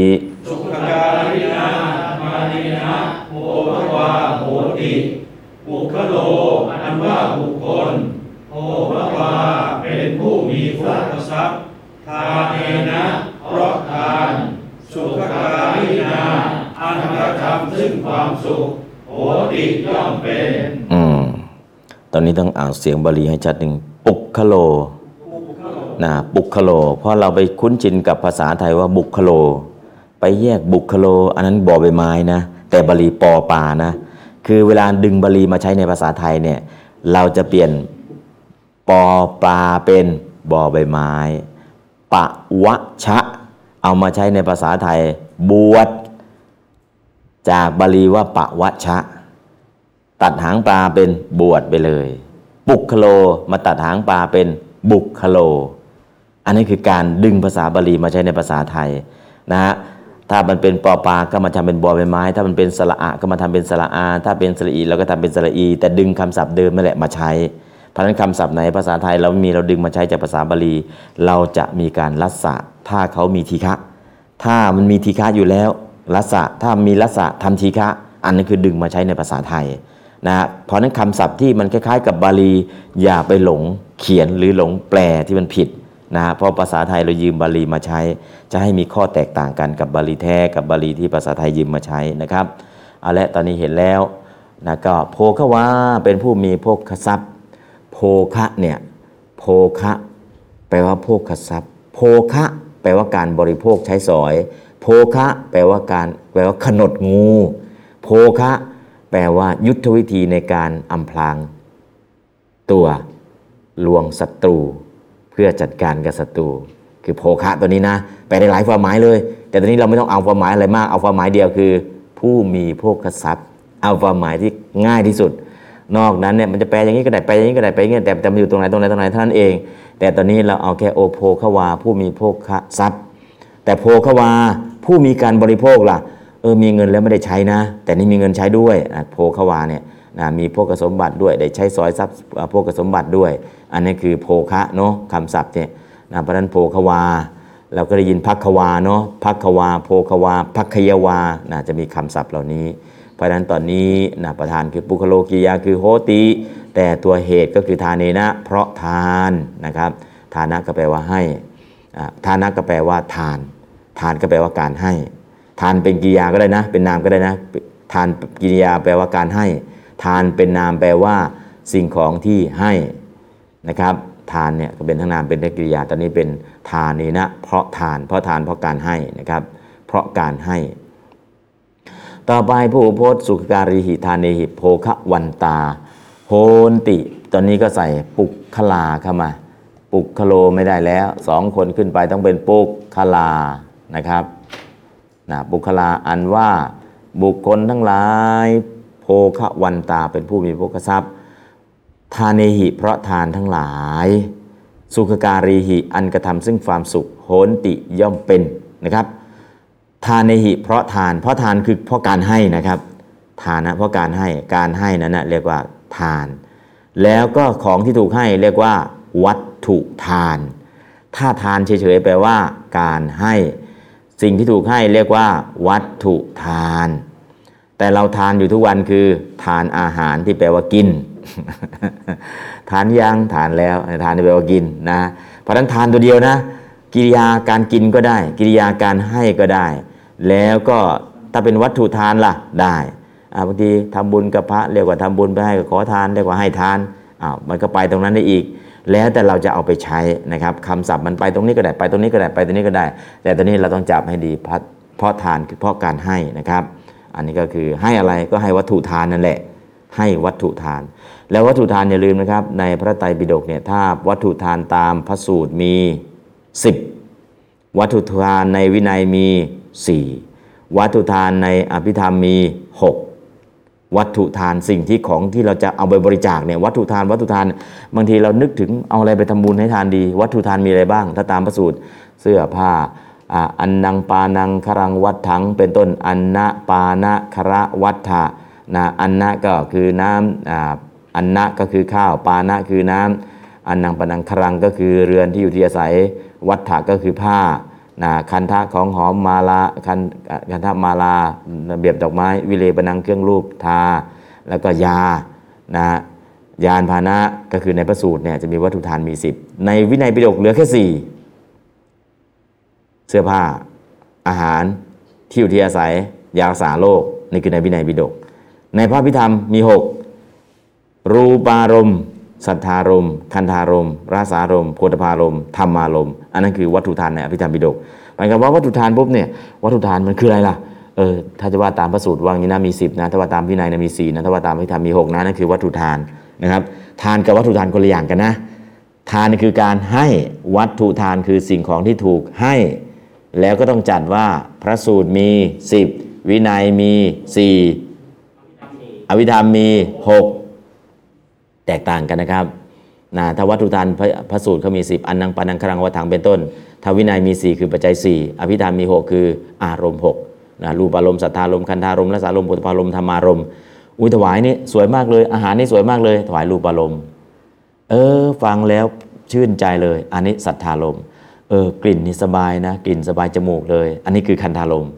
สุขการินาทานีนะโพกวะโหติบุคโลอันว่าบุคคลโอภวาเป็นผู้มีคุณทรัพย์ทานีนะ เพราะทาน สุขการินาอันกระทำซึ่งความสุขโหติย่อมเป็นอืมตอนนี้ต้องอ่านเสียงบาลีให้ชัดหนึ่งปุกคโลนะปุกคโล เพราะเราไปคุ้นชินกับภาษาไทยว่าบุคโล ไปแยกบุคโล อันนั้นบอใบไม้นะ แต่บาลีปอปานะ คือเวลาดึงบาลีมาใช้ในภาษาไทยเนี่ย เราจะเปลี่ยนปอปลาเป็นบอใบไม้ปะวะชะ เอามาใช้ในภาษาไทย บวชจากบาลีว่าปะวะชะ ตัดหางปลาเป็นบวชไปเลยปุกคโลมาตัดหางปลาเป็นบุกคโล อันนี้คือการดึงภาษาบาลีมาใช้ในภาษาไทยนะฮะถ้ามันเป็นปอปลาก็มาทำเป็นบอใบไม้ ถ้ามันเป็นสระอะก็มาทำเป็นสระอา ถ้าเป็นสระอีเราก็ทำเป็นสระอี แต่ดึงคำศัพท์เดิมนั่นแหละมาใช้ เพราะนั้นคำศัพท์ไหนภาษาไทยเรามีเราดึงมาใช้จากภาษาบาลี เราจะมีการลัสสะถ้าเขามีทีฆะถ้ามันมีทีฆะอยู่แล้วลัสสะถ้ามีลัสสะทำทีฆะอันนั้นคือดึงมาใช้ในภาษาไทยนะเพราะนั้นคำศัพท์ที่มันคล้ายๆ กับบาลีอย่าไปหลงเขียนหรือหลงแปลที่มันผิดนะเพราะภาษาไทยเรายืมบาลีมาใช้ จะให้มีข้อแตกต่างกันกับบาลีแท้กับบาลีที่ภาษาไทยยืมมาใช้นะครับเอาละตอนนี้เห็นแล้วนะก็โภควาเป็นผู้มีโภคทรัพย์ คะเนี่ยโภคะแปลว่าโภคทรัพย์ โภคะ แปลว่าการบริโภคใช้สอย โภคะ แปลว่าการแปลว่าขนดงู โภคะ แปลว่ายุทธวิธีในการอำพราง ตัวลวงศัตรู เพื่อจัดการกับศัตรู คือโภคะตัวนี้นะไปได้หลายความหมายเลย แต่ตอนนี้เราไม่ต้องเอาความหมายอะไรมากเอาความหมายเดียวคือ ผู้มีโภคทรัพย์ เอาความหมายที่ง่ายที่สุด นอกนั้นเนี่ยมันจะแปลอย่างนี้ก็ได้แปลอย่างนี้ก็ได้แปลอย่างนี้แต่แต่มันอยู่ตรงไหนตรงไหนตรงไหนเท่านั้นเอง แต่ตอนนี้เราเอาแค่โอโภควาผู้มีโภคทรัพย์ แต่โภควาผู้มีการบริโภคล่ะเออมีเงินแล้วไม่ได้ใช้นะ แต่นี่มีเงินใช้ด้วยนะโภควาเนี่ยนะมีโภคสมบัติด้วย ได้ใช้สอยทรัพย์โภคสมบัติด้วย อันนี้คือโภคะเนาะคำศัพท์เนี่ยนะเพราะฉะนั้นโภควา เราก็ได้ยินพักควาเนาะพักควา โภควาพักขยวานะจะมีคำศัพท์เหล่านี้ เพราะนั้นตอนนี้นะประธานคือปุคโลกิยาคือโหติ แต่ตัวเหตุก็คือทานเนนะ เพราะทานนะครับทานะก็แปลว่าให้อาทานะก็แปลว่าทาน ทานก็แปลว่าการให้ ทานเป็นกิริยาก็ได้นะ เป็นนามก็ได้นะ ทานกิริยาแปลว่าการให้ ทานเป็นนามแปลว่า สิ่งของที่ให้นะครับ ทานเนี่ยก็เป็นทั้งนามเป็นทั้งกิริยา ตอนนี้เป็นทานนี่นะ เพราะทาน เพราะทานเพราะการให้นะครับ เพราะการให้ ต่อไปผู้อุปโพธสุขการิหิทานเนหิโภคะวันตา โหนติ ตอนนี้ก็ใส่ปุกขลาเข้ามา ปุกคโลไม่ได้แล้วสองคนขึ้นไปต้องเป็นปุกขลานะครับนะปุกขลาอันว่าบุคคลทั้งหลาย โภคะวันตาเป็นผู้มีโภคทรัพย์ทานเนหิเพราะทานทั้งหลาย สุขการีหิอันกระทำซึ่งความสุขโหนติย่อมเป็นนะครับ ทานในหิเพราะทาน เพราะทานคือเพราะการให้นะครับ ทานนะเพราะการให้การให้นั้นนะเรียกว่าทาน แล้วก็ของที่ถูกให้เรียกว่า วัตถุทาน ถ้าทานเฉยๆแปลว่า การให้ สิ่งที่ถูกให้เรียกว่า วัตถุทาน แต่เราทานอยู่ทุกวันคือ ทานอาหารที่แปลว่ากิน ทานยังทานแล้วทานที่แปลว่ากินนะเพราะฉะนั้นทานตัวเดียวนะกิริยาการกินก็ได้ กิริยาการให้ก็ได้ แล้วก็ถ้าเป็นวัตถุทานล่ะได้บางทีทำบุญกับพระเรียกว่าทำบุญไปให้กับขอทานเรียกว่าให้ทานอ้าวมันก็ไปตรงนั้นได้อีก แล้วแต่เราจะเอาไปใช้นะครับคำศัพท์มันไปตรงนี้ก็ได้ไปตรงนี้ก็ได้ไปตรงนี้ก็ได้ แต่ตอนนี้เราต้องจับให้ดีเพราะเพราะทานคือเพราะการให้นะครับ อันนี้ก็คือให้อะไรก็ให้วัตถุทานนั่นแหละ ให้วัตถุทาน แล้ววัตถุทานอย่าลืมนะครับ ในพระไตรปิฎกเนี่ยถ้าวัตถุทานตามพระสูตรมี 10 วัตถุทานในวินัยมี 4 วัตถุทานในอภิธรรมมี 6 วัตถุทานสิ่งที่ของที่เราจะเอาไปบริจาคเนี่ยวัตถุทานวัตถุทานบางทีเรานึกถึงเอาอะไรไปทำบุญให้ทานดี วัตถุทานมีอะไรบ้าง ถ้าตามพระสูตรเสื้อผ้าอันนังปานังครังวัดถัง เป็นต้นอันนะปานะคระวัฏฐะนะอันนะก็คือน้ำอ่าอันนะก็คือข้าวปานะคือน้ำอันนังปานังครังก็คือเรือนที่อยู่ที่อาศัยวัฏฐะก็คือผ้า นะคันทะของหอมมาลาคันคันทะมาลาระเบียบดอกไม้ วิเลปนังเครื่องรูปทา แล้วก็ยานะยานพานะก็คือในพระสูตรเนี่ยจะมีวัตถุทานมี 10 ในวินัยปิฎกเหลือแค่ 4 เสื้อผ้าอาหารที่อยู่ที่อาศัยยารักษาโรคนี่คือในวินัยปิฎกในพระพิธรรมมี 6 รูปารมณ์ สัทธารมคันธารมราสารมโพธพารมธรรมารมอันนั้นคือวัตถุทานในอภิธรรมปิฎกหมายความว่าวัตถุทานปุ๊บเนี่ยวัตถุทานมันคืออะไรล่ะเออถ้าจะว่าตามพระสูตรว่างนี้นะมี10นะถ้าว่าตามวินัยนะมี4นะถ้าว่าตามอภิธรรมมี6นะนั่นคือวัตถุทานนะครับ ทานกับวัตถุทานคนละอย่างกันนะ ทานคือการให้วัตถุทานคือสิ่งของที่ถูกให้ แล้วก็ต้องจัดว่าพระสูตรมี 10 วินัยมี 4อภิธรรมมี 6 แตกต่างกันนะครับนะถ้าวัตถุทานพระพระสูตรเขามี 10 อันนังปานังครังวัถังเป็นต้นถ้าวินัยมี 4 คือปัจจัย 4 อภิธรรมมี 6 คืออารมณ์6นะรูปอารมณ์สัทธารมณ์คันธารมณ์รสารมณ์ปุถารมณ์ธรรมารมณ์อุ้ยถวายนี่สวยมากเลย อาหารนี่สวยมากเลย ถวายรูปอารมณ์เออ ฟังแล้วชื่นใจเลย อันนี้สัทธารมณ์เออกลิ่นนี่สบายนะ กลิ่นสบายจมูกเลย อันนี้คือคันธารมณ์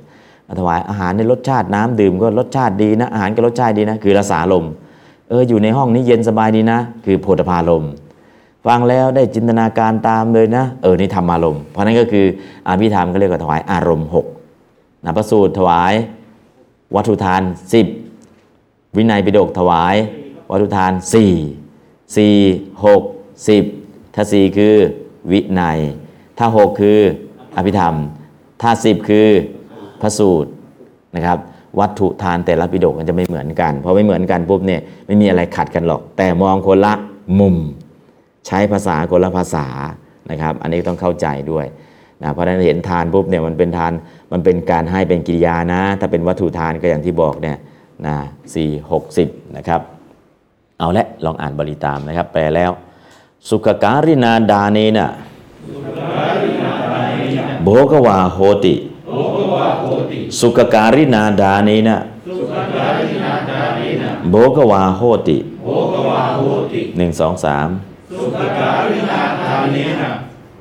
ถวายอาหารในรสชาติน้ำดื่มก็รสชาติดีนะอาหารก็รสชาติดีนะคือรสารมณ์ เอออยู่ในห้องนี้เย็นสบายดีนะ คือโพธพารมฟังแล้วได้จินตนาการตามเลยนะ เออนี่ธรรมารมเพราะนั้นก็คืออาภิธรรมก็เรียกว่าถวายอารมณ์6นะพระสูตรถวายวัตถุทาน 10 วินัยปิฎกถวาย วัตถุทาน 4 4 6 10 ถ้า 4 คือวินัย ถ้า 6 คืออภิธรรม ถ้า 10 คือพระสูตรนะครับ วัตถุทานแต่ละปิฎกมันจะไม่เหมือนกันพอไม่เหมือนกันปุ๊บเนี่ยไม่มีอะไรขัดกันหรอก แต่มองคนละมุม ใช้ภาษาคนละภาษานะครับ อันนี้ต้องเข้าใจด้วยนะเพราะฉะนั้นเห็นทานปุ๊บเนี่ยมันเป็นทานมันเป็นการให้เป็นกิริยานะ ถ้าเป็นวัตถุทานก็อย่างที่บอกเนี่ยนะสี่หกสิบนะครับ เอาละลองอ่านบาลีตามนะครับ แปลแล้ว สุขการินาดาเนนะโบกวาโหติ วาโหติหนึ่งสองสามสุขการินาทาเนนะ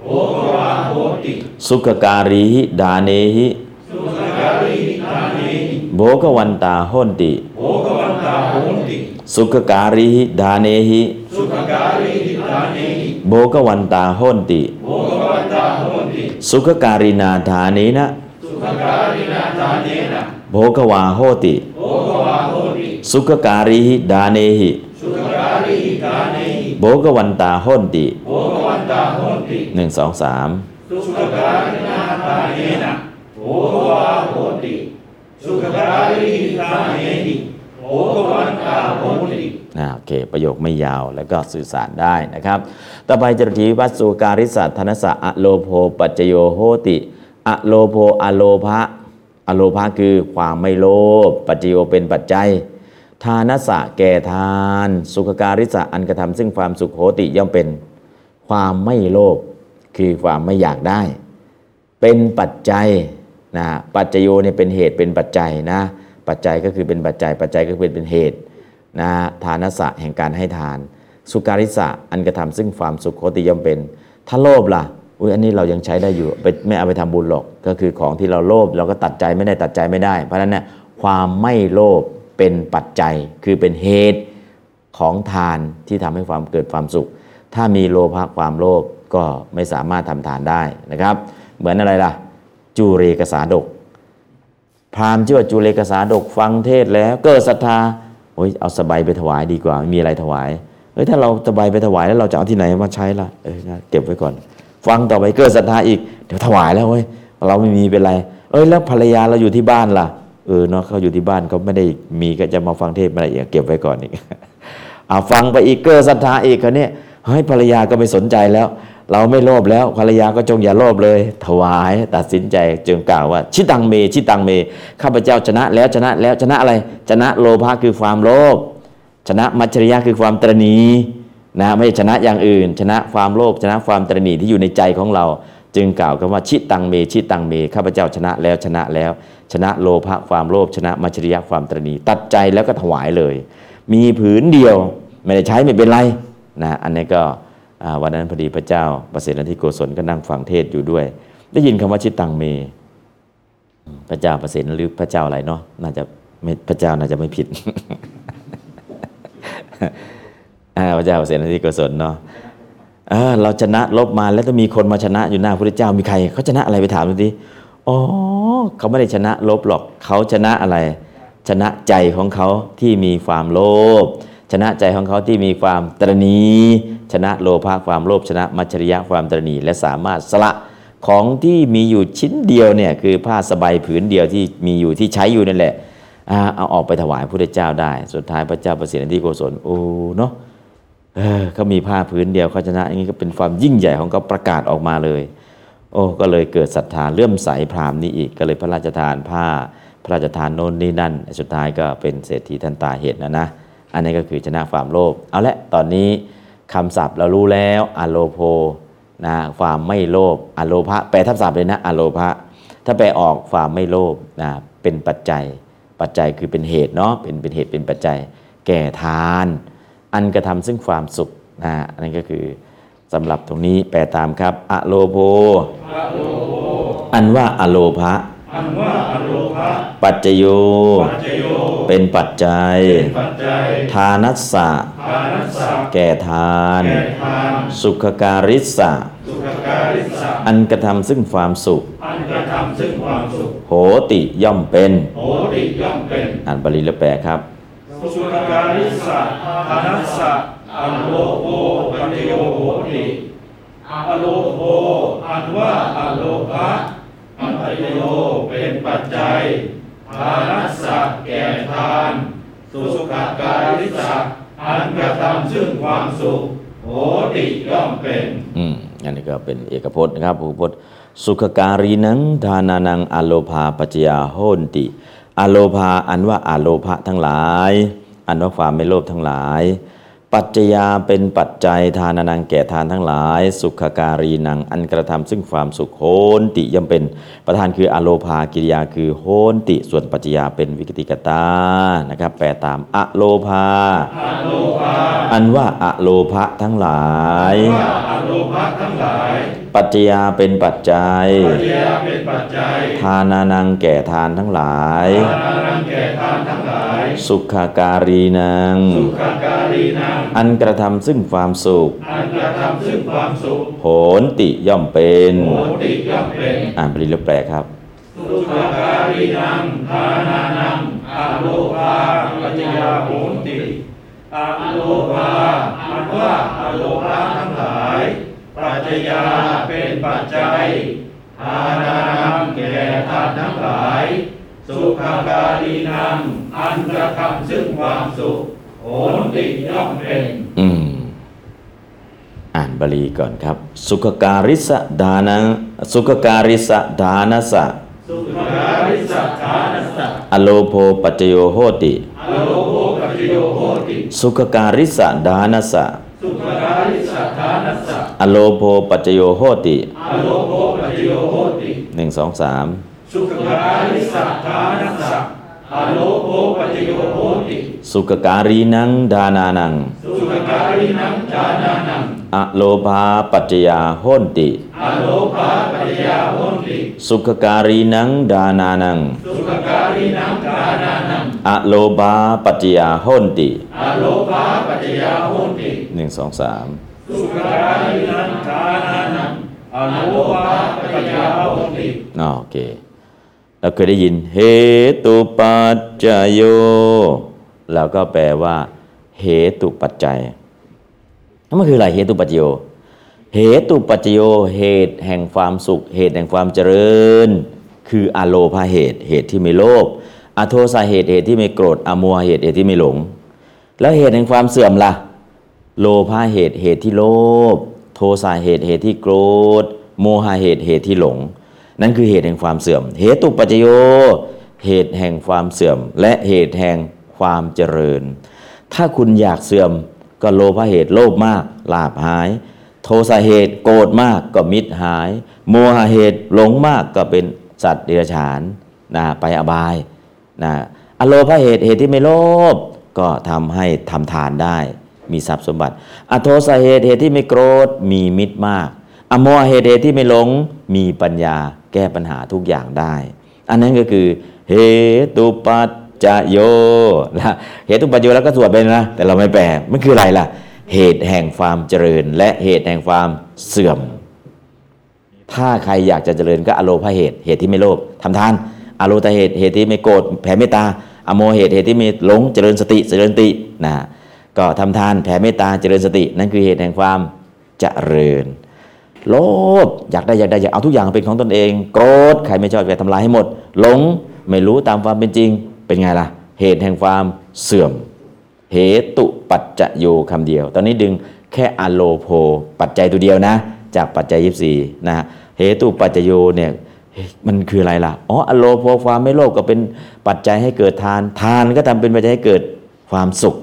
โอภวาโหติสุขการีหิดาเนหิสุขการิทาเนหิโบกวันตาโหนติโอภวันตาโหติสุขการีหิดาเนหิสุขการิทาเนหิโบกวันตาโหนติโอภวันตาโหติสุขการินาธาเนนะสุขการินาทาเนนะโบกวาโหติโอภวาโหติสุขการีหิดาเนหิสุขการิทาเนหิโบกวันตาโหนติโอภวันตาโหติหนึ่งสองสามสุขการินาทาเนนะ โอภวาโหติสุขการิทาเนหิโอภวันตาโหตินะโอเค ประโยคไม่ยาวแล้วก็สื่อสารได้นะครับ ต่อไปจรถีวัตสุการิสัทธนสะอะโลโภปัจจโยโหติ อะโลโภอะโลภะอะโลภะคือความไม่โลภปัจจโยเป็นปัจจัย ทานสะแก่ทาน สุขการิสะอันกระทำซึ่งความสุขโหติย่อมเป็น ความไม่โลภคือความไม่อยากได้ เป็นปัจจัยนะปัจจโยเนี่ยเป็นเหตุเป็นปัจจัยนะ ปัจจัยก็คือเป็นปัจจัย ปัจจัยก็คือเป็นเหตุนะทานสะแห่งการให้ทาน สุการิสะอันกระทำซึ่งความสุขโคติย่อมเป็น ถ้าโลภล่ะ อุ้ยอันนี้เรายังใช้ได้อยู่ไปไม่เอาไปทำบุญหรอก ก็คือของที่เราโลภเราก็ตัดใจไม่ได้ตัดใจไม่ได้ เพราะฉะนั้นเนี่ยความไม่โลภเป็นปัจจัยคือเป็นเหตุของทานที่ทำให้ความเกิดความสุข ถ้ามีโลภะความโลภก็ไม่สามารถทำทานได้นะครับ เหมือนอะไรล่ะ จูเรกสาดก พราหมณ์ชื่อว่าจูเลกสาดกฟังเทศแล้วเกิดศรัทธาโอ้ยเอาสบายไปถวายดีกว่ามีอะไรถวายเฮ้ยถ้าเราสบายไปถวายแล้วเราจะเอาที่ไหนมาใช้ล่ะเออเก็บไว้ก่อน ฟังต่อไปเกิดศรัทธาอีก เดี๋ยวถวายแล้วเว้ยเราไม่มีเป็นไร เอ้ยแล้วภรรยาเราอยู่ที่บ้านล่ะ เออเนาะเขาอยู่ที่บ้านเขาไม่ได้มีก็จะมาฟังเทศไม่ได้อีกเก็บไว้ก่อนอีกเอาฟังไปอีกเกิดศรัทธาอีกคนนี้เฮ้ยภรรยาก็ไม่สนใจแล้ว เราไม่โลภแล้วภรรยาก็จงอย่าโลภเลย ถวายตัดสินใจจึงกล่าวว่า ชิตังเม ชิตังเมข้าพเจ้าชนะแล้วชนะแล้วชนะอะไร ชนะโลภะคือความโลภชนะมัจฉริยะคือความตรณี นะไม่ใช่ชนะอย่างอื่น ชนะความโลภชนะความตรณีที่อยู่ในใจของเรา จึงกล่าวกันว่าชิตังเมชิตังเมข้าพเจ้าชนะแล้วชนะแล้ว ชนะโลภะความโลภชนะมัจฉริยะความตรณีตัดใจแล้วก็ถวายเลย มีผืนเดียวไม่ได้ใช้ไม่เป็นไรนะอันนี้ก็วันนั้นพอดีพระเจ้าประเสริฐที่โกศลก็นั่งฟังเทศอยู่ด้วย ได้ยินคำว่าชิตังเม พระเจ้าประเสริฐหรือพระเจ้าอะไรเนาะน่าจะไม่พระเจ้าน่าจะไม่ผิด พระเจ้าเสนาธิโกศลเนาะเออเราชนะลบมาแล้วต้องมีคนมาชนะอยู่หน้าพระเจ้ามีใครเขาชนะอะไรไปถามดูดิอ๋อเขาไม่ได้ชนะลบหรอกเขาชนะอะไร ชนะใจของเขาที่มีความโลภชนะใจของเขาที่มีความตรณีชนะโลภะความโลภชนะมัจฉริยะความตรณีและสามารถสละของที่มีอยู่ชิ้นเดียวเนี่ยคือผ้าสบายผืนเดียวที่มีอยู่ที่ใช้อยู่นั่นแหละเอาออกไปถวายพระเจ้าได้ สุดท้ายพระเจ้าประสิทธิโกศลโอ้เนาะ เออเขามีผ้าผืนเดียวเขาชนะ อย่างนี้ก็เป็นความยิ่งใหญ่ของเขาประกาศออกมาเลย โอ้ก็เลยเกิดศรัทธาเลื่อมใสพราหมณ์นี้อีกก็เลยพระราชทานผ้า พระราชทานโน่นนี่นั่น สุดท้ายก็เป็นเศรษฐีทันตาเหตุนะนะอันนี้ก็คือชนะความโลภเอาละตอนนี้คำศัพท์เรารู้แล้วอโลโพนะความไม่โลภอโลภะแปลทับศัพท์เลยนะอโลภะถ้าแปลออกความไม่โลภนะเป็นปัจจัย ปัจจัยคือเป็นเหตุเนาะเป็นเป็นเหตุเป็นปัจจัย แก่ทาน อันกระทำซึ่งความสุขนะอันนี้ก็คือสำหรับตรงนี้แปลตามครับ อโลโพอันว่าอโลภะอันว่าอโลภะปัจจโยปัจจโยเป็นปัจจัยปัจจัย ทานัสสะทานัสสะแก่ทานแก่ทาน สุขการิสะสุขการิสะอันกระทำซึ่งความสุขอันกระทำซึ่งความสุข โหติย่อมเป็นโหติย่อมเป็นอ่านบาลีแล้วแปลครับ สุขการิสะทานัสสะอันโลโภปัจจโยโหติอโลโภอันว่าอโลภะปัจจโยเป็นปัจจัยทานัสสะแก่ทานสุขการิสะอันกระทำซึ่งความสุขโหติย่อมเป็นอืมอันนี้ก็เป็นเอกพจน์นะครับภูพจน์สุขการีนังทานานังอโลภาปัจจยาโหนติ อโลภาอันว่าอโลภะทั้งหลาย อันว่าความไม่โลภทั้งหลาย ปัจจยาเป็นปัจจัยทานานังแก่ทานทั้งหลาย สุขการีนังอันกระทำซึ่งความสุขโหนติย่อมเป็นประธานคืออโลภากิริยาคือโหนติ ส่วนปัจจยาเป็นวิกติกตานะครับแปลตามอโลภาอันว่าอโลภะทั้งหลายว่าอโลภะทั้งหลายปัจจยาเป็นปัจจัยปัจจยาเป็นปัจจัย ทานานังแก่ทานทั้งหลาย ทานานังแก่ทานทั้งหลายสุขการีนังสุขการีนังอันกระทำซึ่งความสุข อันกระทำซึ่งความสุขโหนติย่อมเป็นโหติย่อมเป็น อ่านบาลีแล้วแปลครับ สุขการีนังทานานังอโลภาปัจจยาโหติอโลภาอันว่าอโลภะทั้งหลาย ปัจจยาเป็นปัจจัยทานานังแก่ทานทั้งหลาย สุขการีนังอันกระทำซึ่งความสุขโหติย่อมเป็นอืมอ่านบาลีก่อนครับ สุขการิสะดานังสุขการิสะดานัสสะสุขการิสัทธานัสสะอโลโภปัจจโยโหติอโลโภปัจจโยโหติสุขการิสะดานัสสะสุขการิสัทธานัสสะอโลโภปัจจโยโหติอโลโภปัจจโยโหติหนึ่งสองสาม สุขการิสัทธานัสสะอโลโภปัจจโยโหติสุขการีนังดานานัง สุขการินังจานานังอโลภาปัจจยาโหนติอโลภาปัจจยาโหติ สุขการีนังดานานัง สุขการินังจานานังอโลภาปัจจยาโหนติอโลภาปัจจยาโหติหนึ่งสองสามสุขการินังจานานังอโลภาปัจจยาโหติอ๋อโอเค เราเคยได้ยินเหตุปัจจโยแล้วก็แปลว่า เหตุปัจจัยนั่นมันคืออะไรเหตุปัจจโยเหตุปัจจโยเหตุแห่งความสุข เหตุแห่งความเจริญ คืออโลภาเหตุ เหตุที่ไม่โลภอโทสาเหตุเหตุที่ไม่โกรธอโมหเหตุเหตุที่ไม่หลง แล้วเหตุแห่งความเสื่อมล่ะ โลภะเหตุเหตุที่โลภโทสะเหตุเหตุที่โกรธ โมหะเหตุเหตุที่หลง นั่นคือเหตุแห่งความเสื่อม เหตุปัจจโย เหตุแห่งความเสื่อม และเหตุแห่งความเจริญ ถ้าคุณอยากเสื่อมก็โลภะเหตุโลภมากลาภหาย โทสะเหตุโกรธมากก็มิตรหาย โมหะเหตุหลงมากก็เป็นสัตว์เดรัจฉานนะไปอบายนะอโลภะเหตุเหตุที่ไม่โลภก็ทำให้ทำทานได้ มีทรัพย์สมบัติ อโทสะเหตุเหตุที่ไม่โกรธมีมิตรมาก อโมหะเหตุเหตุที่ไม่หลงมีปัญญา แก้ปัญหาทุกอย่างได้ อันนั้นก็คือเหตุปัจจโยนะเหตุปัจจโยแล้วก็สวดไปนะ แต่เราไม่แปลมันคืออะไรล่ะ เหตุแห่งความเจริญ และเหตุแห่งความเสื่อม ถ้าใครอยากจะเจริญก็อโลภเหตุ เหตุที่ไม่โลภทำทาน อโลตเหตุเหตุที่ไม่โกรธแผ่เมตตา อโมเหตุเหตุที่ไม่หลงเจริญสติเจริญตินะก็ทำทานแผ่เมตตาเจริญสติ นั่นคือเหตุแห่งความเจริญ โลภอยากได้อยากได้อยากเอาทุกอย่างเป็นของตนเอง โกรธใครไม่ชอบอยากทำลายให้หมด หลงไม่รู้ตามความเป็นจริง เป็นไงล่ะ เหตุแห่งความเสื่อม เหตุปัจจโยคำเดียว ตอนนี้ดึงแค่อโลโพปัจจัยตัวเดียวนะ จากปัจจัยยีสี่นะเหตุปัจจโยเนี่ยมันคืออะไรล่ะ อ๋ออโลโพความไม่โลภก็เป็นปัจจัยให้เกิดทาน ทานก็ทำเป็นปัจจัยให้เกิดความสุข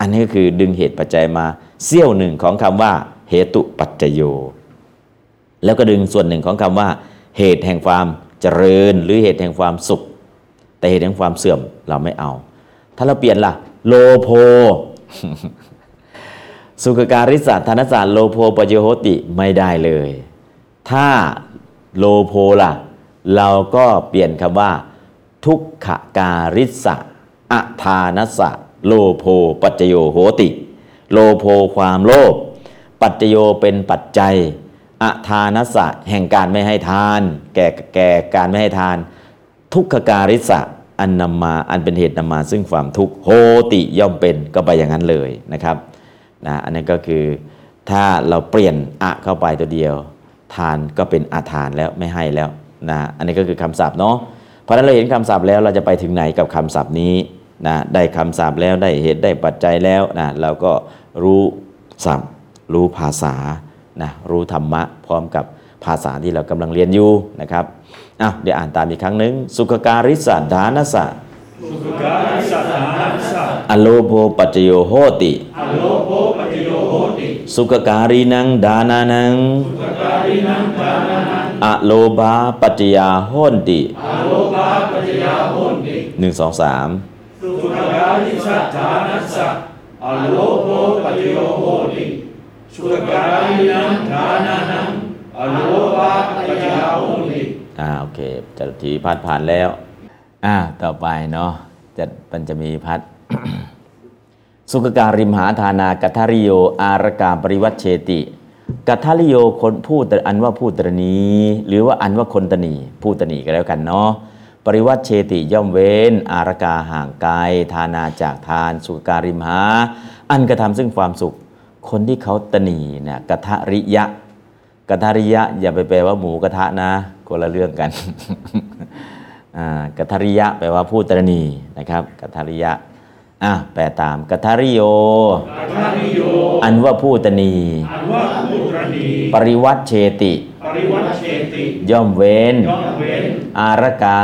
อันนี้ก็คือดึงเหตุปัจจัยมาเสี้ยวหนึ่งของคำว่าเหตุปัจจโย แล้วก็ดึงส่วนหนึ่งของคำว่า เหตุแห่งความเจริญ หรือเหตุแห่งความสุข แต่เหตุแห่งความเสื่อมเราไม่เอา ถ้าเราเปลี่ยนล่ะ โลโพ สุขการิสัทธานสัตโลโพปโยโหติไม่ได้เลย ถ้าโลโพล่ะ เราก็เปลี่ยนคำว่า ทุกขการิสะอัทานสะโลโพปัจโยโหติ โลโพความโลภปัจจโยเป็นปัจจัย อัทานัสะแห่งการไม่ให้ทาน แก่แก่การไม่ให้ทาน ทุกขการิสะอันนำมาอันเป็นเหตุนำมาซึ่งความทุกข์โหติย่อมเป็นก็ไปอย่างนั้นเลยนะครับนะอันนั้นก็คือถ้าเราเปลี่ยนอะเข้าไปตัวเดียว ทานก็เป็นอาทานแล้วไม่ให้แล้วนะอันนี้ก็คือคำศัพท์เนาะเพราะฉะนั้นเราเห็นคำศัพท์แล้วเราจะไปถึงไหนกับคำศัพท์นี้นะได้คำศัพท์แล้วได้เหตุได้ปัจจัยแล้วนะเราก็รู้ศัพท์รู้ภาษา นะรู้ธรรมะพร้อมกับภาษาที่เรากำลังเรียนอยู่นะครับอะเดี๋ยวอ่านตามอีกครั้งหนึ่งสุขการิสะดานสะสุขกายสัตถานัสสะอโลโภปัจจโยโหติอโลโภปฏิโยโหติสุขการีนังดานานังสุขการินังกานังอโลบาปัจจยาโหนติอโลภาปัจจยาโหนติหนึ่งสองสามสุขการิสัทธานัสสะอโลโภปฏิโยโหติ สุขการินังกานังอโลภาปัจจยาโหติอ่าโอเคจตุทีพัดผ่านแล้ว อ่าต่อไปเนาะจะมันจะมีพัด สุขการิมหาธานากัทาริโย อารกาปริวัตเชติ กัทาริโยคนพูดอันว่าพูดตรณี หรือว่าอันว่าคนตนีพูดตนีก็แล้วกันเนาะปริวัตเชติย่อมเว้น อารกาห่างไกลทานาจากทาน สุขการิมหา อันกระทำซึ่งความสุข คนที่เขาตนีเนี่ยกัทาริยะกทาริยะ อย่าไปแปลว่าหมูกระทะนะคนละเรื่องกันอ่ากทาริยะแปลว่าผู้ตรณีนะครับกทาริยะอะแปลตามกทาริโย อัทานิโยอันว่าผู้ตรณีอันว่าพุตรณีปริวัตเชติปริวัตเชติย่อมเว้นย่อมเว้น อารกา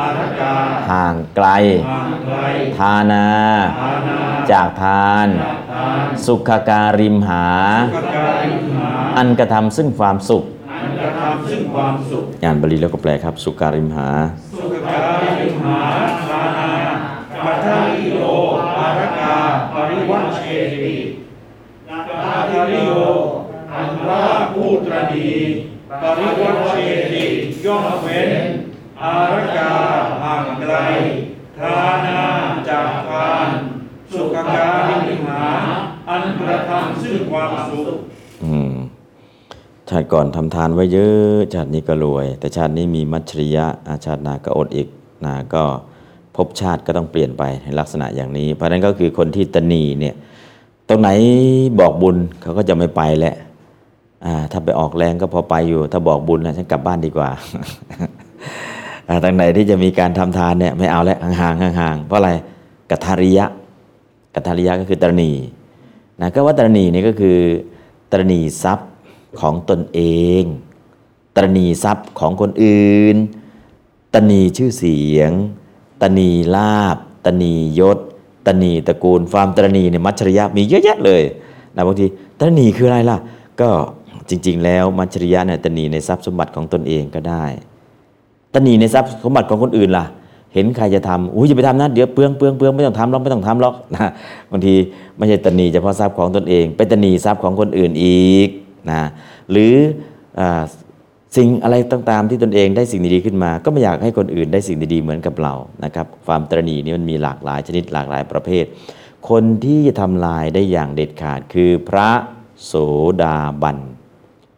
อารกาห่างไกลห่างไกล ทานาทานาจากทานทาน สุขการิมหาสุขการิหา อันกระทำซึ่งความสุขอันกระทำซึ่งความสุขอ่านบาลีแล้วก็แปลครับ สุการิมหาสุขการิหาทานาปัทาริโยอารกาปริวัตเชติปัทาริโยอันว่าผู้ตรณีปริวัตเชติย่อมเว้นอารกาห่างไกลทานาจากทาน สุขการิหา อันกระทำซึ่งความสุขอืมชาติก่อนทำทานไว้เยอะ ชาตินี้ก็รวย แต่ชาตินี้มีมัจฉริยะอาชาติหนาก็อดอีกนะก็ภพชาติก็ต้องเปลี่ยนไปในลักษณะอย่างนี้ เพราะฉะนั้นก็คือคนที่ตนีเนี่ยตรงไหนบอกบุญเขาก็จะไม่ไปแหละถ้าไปออกแรงก็พอไปอยู่ ถ้าบอกบุญนะฉันกลับบ้านดีกว่าอ่าตรงไหนที่จะมีการทำทานเนี่ยไม่เอาแล้วห่างๆห่างๆเพราะอะไรกัทาริยะ กัทาริยะก็คือตรณีนะก็ว่าตรณีนี่ก็คือตรณีทรัพย์ของตนเอง ตรณีทรัพย์ของคนอื่นตรณีชื่อเสียงตรณีลาบตรณียศตรณีตระกูลความตรณีเนี่ยมัจฉริยะมีเยอะแยะเลยนะบางทีตรณีคืออะไรล่ะ ก็จริง ๆ แล้วมัจฉริยะเนี่ยตรณีในทรัพย์สมบัติของตนเองก็ได้ ตนีในทรัพย์สมบัติของคนอื่นล่ะ ห็นใครจะทำอุ้ยอย่าไปทำนะเดี๋ยวเปลืองเปลืองเปลืองไม่ต้องทำหรอกไม่ต้องทำหรอกนะบางทีไม่ใช่ตนีเฉพาะทรัพย์ของตนเอง ไปตนีทรัพย์ของคนอื่นอีกนะหรืออสิ่งอะไรต่างๆที่ตนเองได้สิ่งดีๆขึ้นมา ก็ไม่อยากให้คนอื่นได้สิ่งดีๆเหมือนกับเรานะครับความตรณีนี่มันมีหลากหลายชนิดหลากหลายประเภท คนที่ทำลายได้อย่างเด็ดขาดคือพระโสดาบัน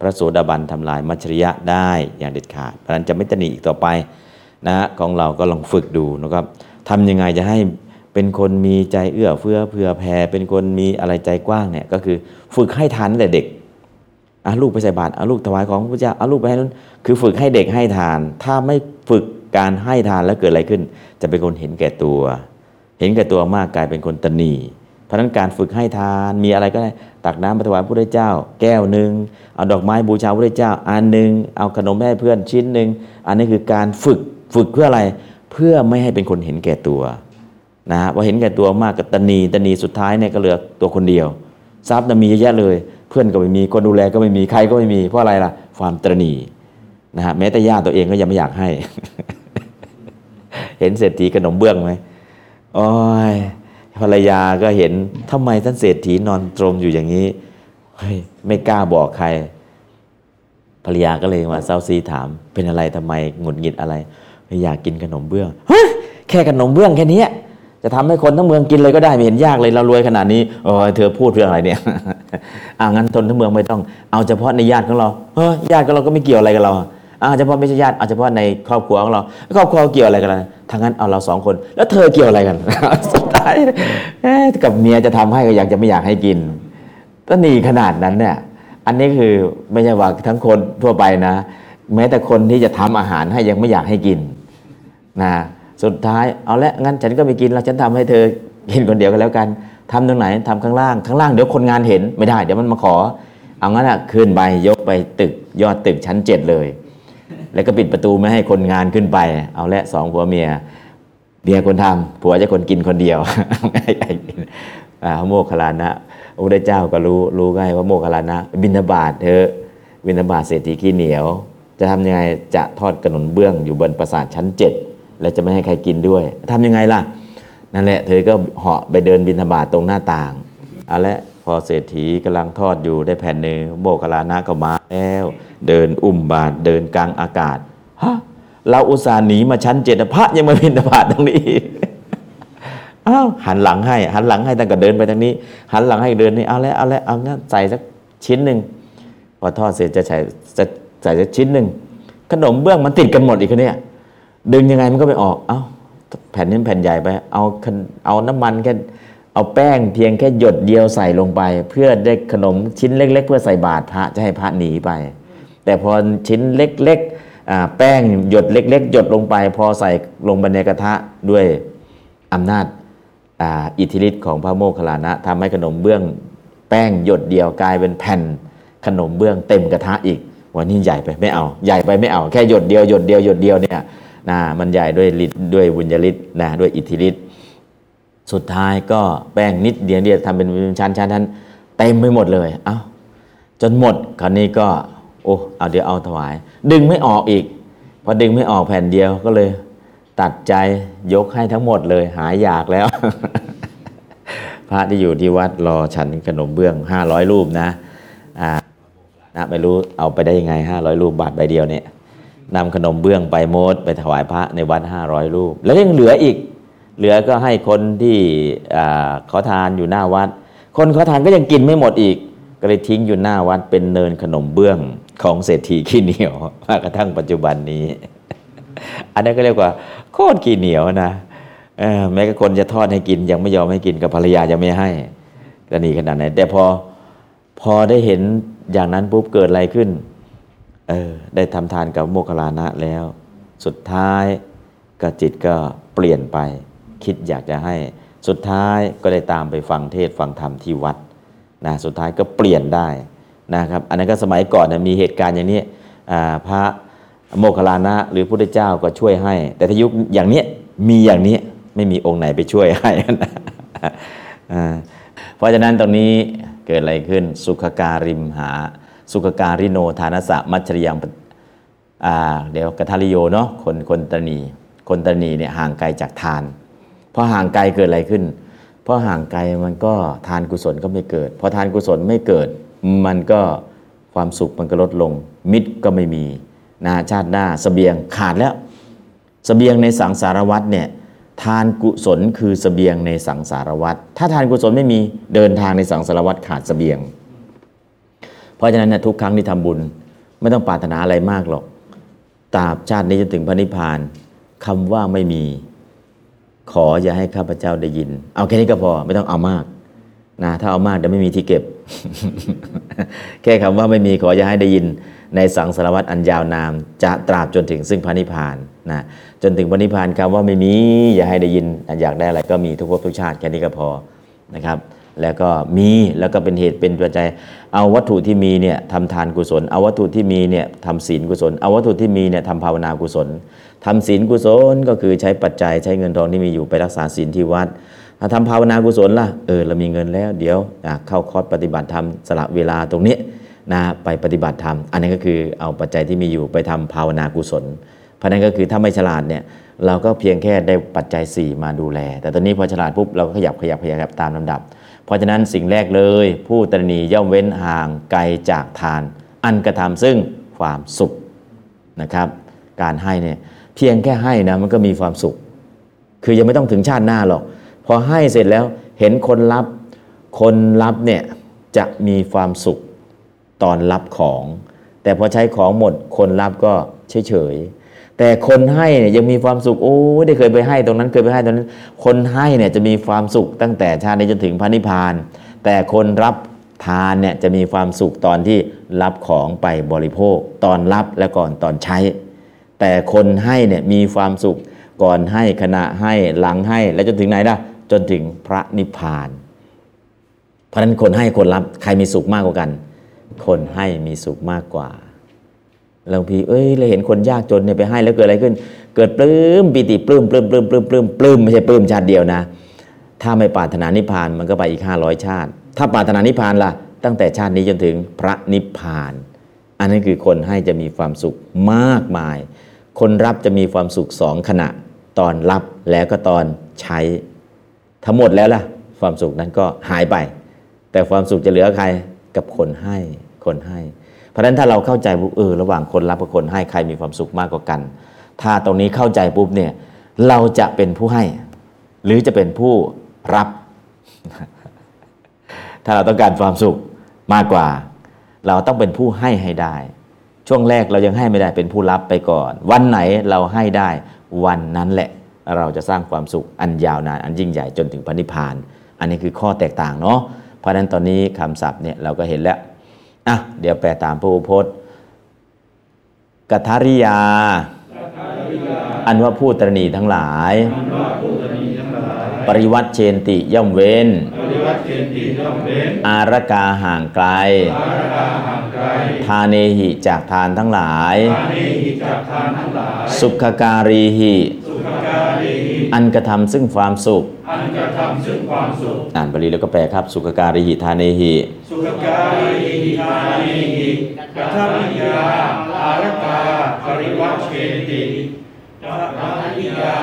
พระโสดาบันทำลายมัจฉริยะได้อย่างเด็ดขาดเพราะนั้นจะไม่ตนีอีกต่อไป นะฮะของเราก็ลองฝึกดูนะครับทำยังไงจะให้เป็นคนมีใจเอื้อเฟื้อเผื่อแผ่เป็นคนมีอะไรใจกว้างเนี่ยก็คือฝึกให้ทานตั้งแต่เด็กอะลูกไปใส่บาตรเอาลูกถวายของพระเจ้าเอาลูกไปให้นู้นคือฝึกให้เด็กให้ทาน ถ้าไม่ฝึกการให้ทานแล้วเกิดอะไรขึ้น จะเป็นคนเห็นแก่ตัว เห็นแก่ตัวมากกลายเป็นคนตนีเพราะฉะนั้นการฝึกให้ทานมีอะไรก็ได้ตักน้ำไปถวายพระพุทธเจ้า แก้วหนึ่งเอาดอกไม้บูชาพระพุทธเจ้าอันหนึ่งเอาขนมให้เพื่อนชิ้นหนึ่งอันนี้คือการฝึก ฝึกเพื่ออะไรเพื่อไม่ให้เป็นคนเห็นแก่ตัวนะฮะพอเห็นแก่ตัวมากกับตนีตนีสุดท้ายเนี่ยก็เหลือตัวคนเดียว ทรัพย์น่ะมีเยอะแยะเลย เพื่อนก็ไม่มีคนดูแลก็ไม่มีใครก็ไม่มีเพราะอะไรล่ะ ความตรนีนะฮะแม้แต่ญาติตัวเองก็ยังไม่อยากให้ เห็นเศรษฐีขนมเบื้องไหมโอ้ยภรรยาก็เห็นทำไมท่านเศรษฐีนอนตรงอยู่อย่างนี้เฮ้ยไม่กล้าบอกใคร ภรรยาก็เลยมาเซาซีถาม เป็นอะไรทำไมหงุดหงิดอะไร อยากกินขนมเบื้องเฮ้ยแค่ขนมเบื้องแค่นี้จะทำให้คนทั้งเมืองกินเลยก็ได้ไม่เห็นยากเลยเรารวยขนาดนี้โอ้ยเธอพูดเรื่องอะไรเนี่ยอ่างั้นทนทั้งเมืองไม่ต้องเอาเฉพาะในญาติของเราเฮ้ยญาติของเราก็ไม่เกี่ยวอะไรกับเราอ่าเฉพาะไม่ใช่ญาติเอาเฉพาะในครอบครัวของเราครอบครัวเกี่ยวอะไรกันล่ะทางนั้นเอาเราสองคน แล้วเธอเกี่ยวอะไรกันสุดท้ายกับเมียจะทำให้ก็อยากจะไม่อยากให้กินก็หนีขนาดนั้นเนี่ยอันนี้คือไม่ใช่ว่าทั้งคนทั่วไปนะ แม้แต่คนที่จะทำอาหารให้ยังไม่อยากให้กิน นะสุดท้ายเอาละงั้นฉันก็ไม่กินแล้วฉันทำให้เธอกินคนเดียวกันแล้วกันทำตรงไหนทำข้างล่างข้างล่างเดี๋ยวคนงานเห็นไม่ได้ เดี๋ยวมันมาขอ เอางั้นอะขึ้นไปยกไปตึกยอดตึกชั้นเจ็ดเลย แล้วก็ปิดประตูไม่ให้คนงานขึ้นไป เอาละสองผัวเมียเมียคนทำผัวจะคนกินคนเดียวไม่ให้กินอ่าโมคคลลานะพระพุทธเจ้าก็รู้รู้ไงว่าโมคคลลานะ บินบาตเถอบินบาตเศรษฐีขี้เหนียว จะทำยังไงจะทอดขนมเบื้องอยู่บนปราสาทชั้นเจ็ด แล้วจะไม่ให้ใครกินด้วยทำยังไงล่ะ นั่นแหละ เธอก็เหาะไปเดินบินธบาตตรงหน้าต่างเอาละพอเศรษฐีกำลังทอดอยู่ได้แผ่นหนึ่งโมคคลานะก็มาแล้ว เดินอุ้มบาตรเดินกลางอากาศฮะเราอุตส่าห์หนีมาชั้นเจ็ดพระยังมาบินธบาตตรงนี้อ้าวหันหลังให้ หันหลังให้ตั้งแต่เดินไปทางนี้ หันหลังให้เดินนี่เอาแล้วเอาแล้วเอางั้นใส่สักชิ้นหนึ่งพอทอดเสร็จจะใส่จะใส่สักชิ้นหนึ่งขนมเบื้องมันติดกันหมดอีกคนเนี่ย ดึงยังไงมันก็ไม่ออก เอ้าแผ่นนี้แผ่นใหญ่ไป เอาเอาน้ำมันแค่เอาแป้งเพียงแค่หยดเดียวใส่ลงไป เพื่อได้ขนมชิ้นเล็ก ๆ เพื่อใส่บาตรพระจะให้พระหนีไป แต่พอชิ้นเล็กๆแป้งหยดเล็ก ๆ หยดลงไป พอใส่ลงไปในกระทะด้วยอำนาจอ,าอิทธิฤทธิ์ของพระโมคคัลลานะทำให้ขนมเบื้องแป้งหยดเดียวกลายเป็นแผ่นขนมเบื้องเต็มกระทะอีกวันนี้ใหญ่ไปไม่เอา ใหญ่ไปไม่เอา แค่หยดเดียวหยดเดียวหยดเดียวเนี่ย นะมันใหญ่ด้วยฤทธิ์ด้วยบุญญฤทธิ์นะด้วยอิทธิฤทธิ์สุดท้ายก็แป้งนิดเดียวเดียวทำเป็นชั้นชั้นชั้นเต็มไปหมดเลย เอ้าจนหมดคราวนี้ก็ โอ้เอาเดี๋ยวเอาถวาย ดึงไม่ออกอีกพอดึงไม่ออกแผ่นเดียวก็เลย ตัดใจยกให้ทั้งหมดเลย หายอยากแล้ว พระที่อยู่ที่วัดรอฉันขนมเบื้องห้าร้อยรูปนะอ่านะไม่รู้เอาไปได้ยังไงห้าร้อยรูปบาทใบเดียวเนี่ย นำขนมเบื้องไปโมดไปถวายพระในวัดห้าร้อยรูป แล้วยังเหลืออีก เหลือก็ให้คนที่อ่าทานอยู่หน้าวัด คนเขอทานก็ยังกินไม่หมดอีก ก็เลยทิ้งอยู่หน้าวัดเป็นเนินขนมเบื้องของเศรษฐีขี้เหนียวมากระทั่งปัจจุบันนี้ อันนั้นก็เรียกว่า โคตรขี้เหนียวนะแม้กคนจะทอดให้กินยังไม่ยอมให้กินกับภรรยายังไม่ให้ก็นี่ขนาดไหนแต่พอพอได้เห็นอย่างนั้นปุ๊บเกิดอะไรขึ้น เออได้ทำทานกับโมคคลานะแล้ว สุดท้ายก็จิตก็เปลี่ยนไป คิดอยากจะให้ สุดท้ายก็ได้ตามไปฟังเทศฟังธรรมที่วัดนะสุดท้ายก็เปลี่ยนได้นะครับอันนั้นก็สมัยก่อนนะมีเหตุการณ์อย่างนี้พระโมคคัลลานะหรือพุทธเจ้าก็ช่วยให้ แต่ถ้ายุคอย่างนี้มีอย่างนี้ไม่มีองค์ไหนไปช่วยให้นะเพราะฉะนั้นตรงนี้เกิดอะไรขึ้นสุขการิมหา สุขการิโนทานสะมัจฉริยังอ่าเดี๋ยวกทาลิโยเนาะคนคนตรณีคนตรณีเนี่ยห่างไกลจากทานพอห่างไกลเกิดอะไรขึ้นพราะห่างไกลมันก็ทานกุศลก็ไม่เกิดพอทานกุศลไม่เกิด มันก็ความสุขมันก็ลดลง มิตรก็ไม่มีนาชาติหน้าสเสบียงขาดแล้วสเสบียงในสังสารวัตรเนี่ยทานกุศลคือเสบียงในสังสารวัฏถ้าทานกุศลไม่มีเดินทางในสังสารวัฏขาดเสบียง เพราะฉะนั้นนยทุกครั้งที่ทำบุญ ไม่ต้องปรารถนาอะไรมากหรอกตราบชาตินี้จนถึงพระนิพพานคำว่าไม่มี ขออย่าให้ข้าพเจ้าได้ยิน เอาแค่นี้ก็พอไม่ต้องเอามากนะถ้าเอามากเดี๋ยวไม่มีที่เก็บ แค่คำว่าไม่มีขออย่าให้ได้ยิน ในสังสารวัฏอันยาวนามจะตราบจนถึงซึ่งพระนิพพานนะจนถึงพระนิพพานคำว่าไม่มี อย่าให้ได้ยินอยากได้อะไรก็มีทุกภพทุกชาติแค่นี้ก็พอนะครับ แล้วก็มีแล้วก็เป็นเหตุเป็นปัจจัย เอาวัตถุที่มีเนี่ยทำทานกุศล เอาวัตถุที่มีเนี่ยทำศีลกุศล เอาวัตถุที่มีเนี่ยทำภาวนากุศลทำศีลกุศลก็คือใช้ปัจจัยใช้เงินทองที่มีอยู่ไปรักษาศีลที่วัดถ้าทำภาวนากุศลล่ะเออเรามีเงินแล้ว เดี๋ยวเข้าคอร์สปฏิบัติธรรมสละเวลาตรงนี้นะไปปฏิบัติธรรม อันนี้ก็คือเอาปัจจัยที่มีอยู่ไปทำภาวนากุศล เพราะนั้นก็คือถ้าไม่ฉลาดเนี่ยเราก็เพียงแค่ได้ปัจจัย 4 มาดูแล แต่ตอนนี้พอฉลาดปุ๊บเราก็ขยับขยับขยับตามลำดับ เพราะฉะนั้นสิ่งแรกเลย ผู้ตรณีย่อมเว้นห่างไกลจากทาน อันกระทำซึ่งความสุขนะครับ การให้เนี่ยเพียงแค่ให้นะมันก็มีความสุข คือยังไม่ต้องถึงชาติหน้าหรอก พอให้เสร็จแล้วเห็นคนรับคนรับเนี่ยจะมีความสุขตอนรับของ แต่พอใช้ของหมดคนรับก็เฉยๆ แต่คนให้เนี่ยยังมีความสุขโอ้ยได้เคยไปให้ตรงนั้นเคยไปให้ตรงนั้น คนให้เนี่ยจะมีความสุขตั้งแต่ชาตินี้จนถึงพระนิพพาน แต่คนรับทานเนี่ยจะมีความสุขตอนที่รับของไปบริโภค ตอนรับและก่อนตอนใช้ แต่คนให้เนี่ยมีความสุขก่อนให้ขณะให้หลังให้และจนถึงไหนล่ะจนถึงพระนิพพาน เพราะนั้นคนให้คนรับใครมีสุขมากกว่ากัน คนให้มีสุขมากกว่า บางทีเอ้ยเราเห็นคนยากจนเนี่ยไปให้แล้วเกิดอะไรขึ้น เกิดปลื้มปิติปลื้มปลื้มปลื้มปลื้มปลื้มปลื้มไม่ใช่ปลื้มชาติเดียวนะ ถ้าไม่ปรารถนานิพพานมันก็ไปอีก 500 ชาติ ถ้าปรารถนานิพพานล่ะ ตั้งแต่ชาตินี้จนถึงพระนิพพาน อันนั้นคือคนให้จะมีความสุขมากมาย คนรับจะมีความสุขสองขณะ ตอนรับแล้วก็ตอนใช้ ทั้งหมดแล้วล่ะ ความสุขนั้นก็หายไป แต่ความสุขจะเหลือใครกับคนให้คนให้ ราะฉะนั้นถ้าเราเข้าใจปุ๊บเออระหว่างคนรับกับคนให้ใครมีความสุขมากกว่ากัน ถ้าตรงนี้เข้าใจปุ๊บเนี่ยเราจะเป็นผู้ให้ หรือจะเป็นผู้รับ ถ้าเราต้องการความสุขมากกว่า เราต้องเป็นผู้ให้ให้ได้ ช่วงแรกเรายังให้ไม่ได้เป็นผู้รับไปก่อน วันไหนเราให้ได้วันนั้นแหละเราจะสร้างความสุขอันยาวนานอันยิ่งใหญ่จนถึงพระนิพพาน อันนี้คือข้อแตกต่างเนาะเพราะฉะนั้นตอนนี้คำศัพท์เนี่ยเราก็เห็นแล้ว อะเดี๋ยวแปลตามพระอุพจน์กัทาริยา อันว่าผู้ตรณีทั้งหลาย ปริวัติเชนติย่อมเว้นปริวัติเกณฑ์ติย่อมเว้นอารกาห่างไกลภารกาห่างไกล ทาเนหิจากทานทั้งหลายอาเนหิจากทานทั้งหลายสุขการีหิสุขการี อันกระทำซึ่งความสุข อันกระทำซึ่งความสุข อ่านบาลีแล้วก็แปลครับ สุขการีหิทาเนหิ สุขการีทานีหิกัทวิยาอารกาปริวัติเกณฑ์ติกัทวิยา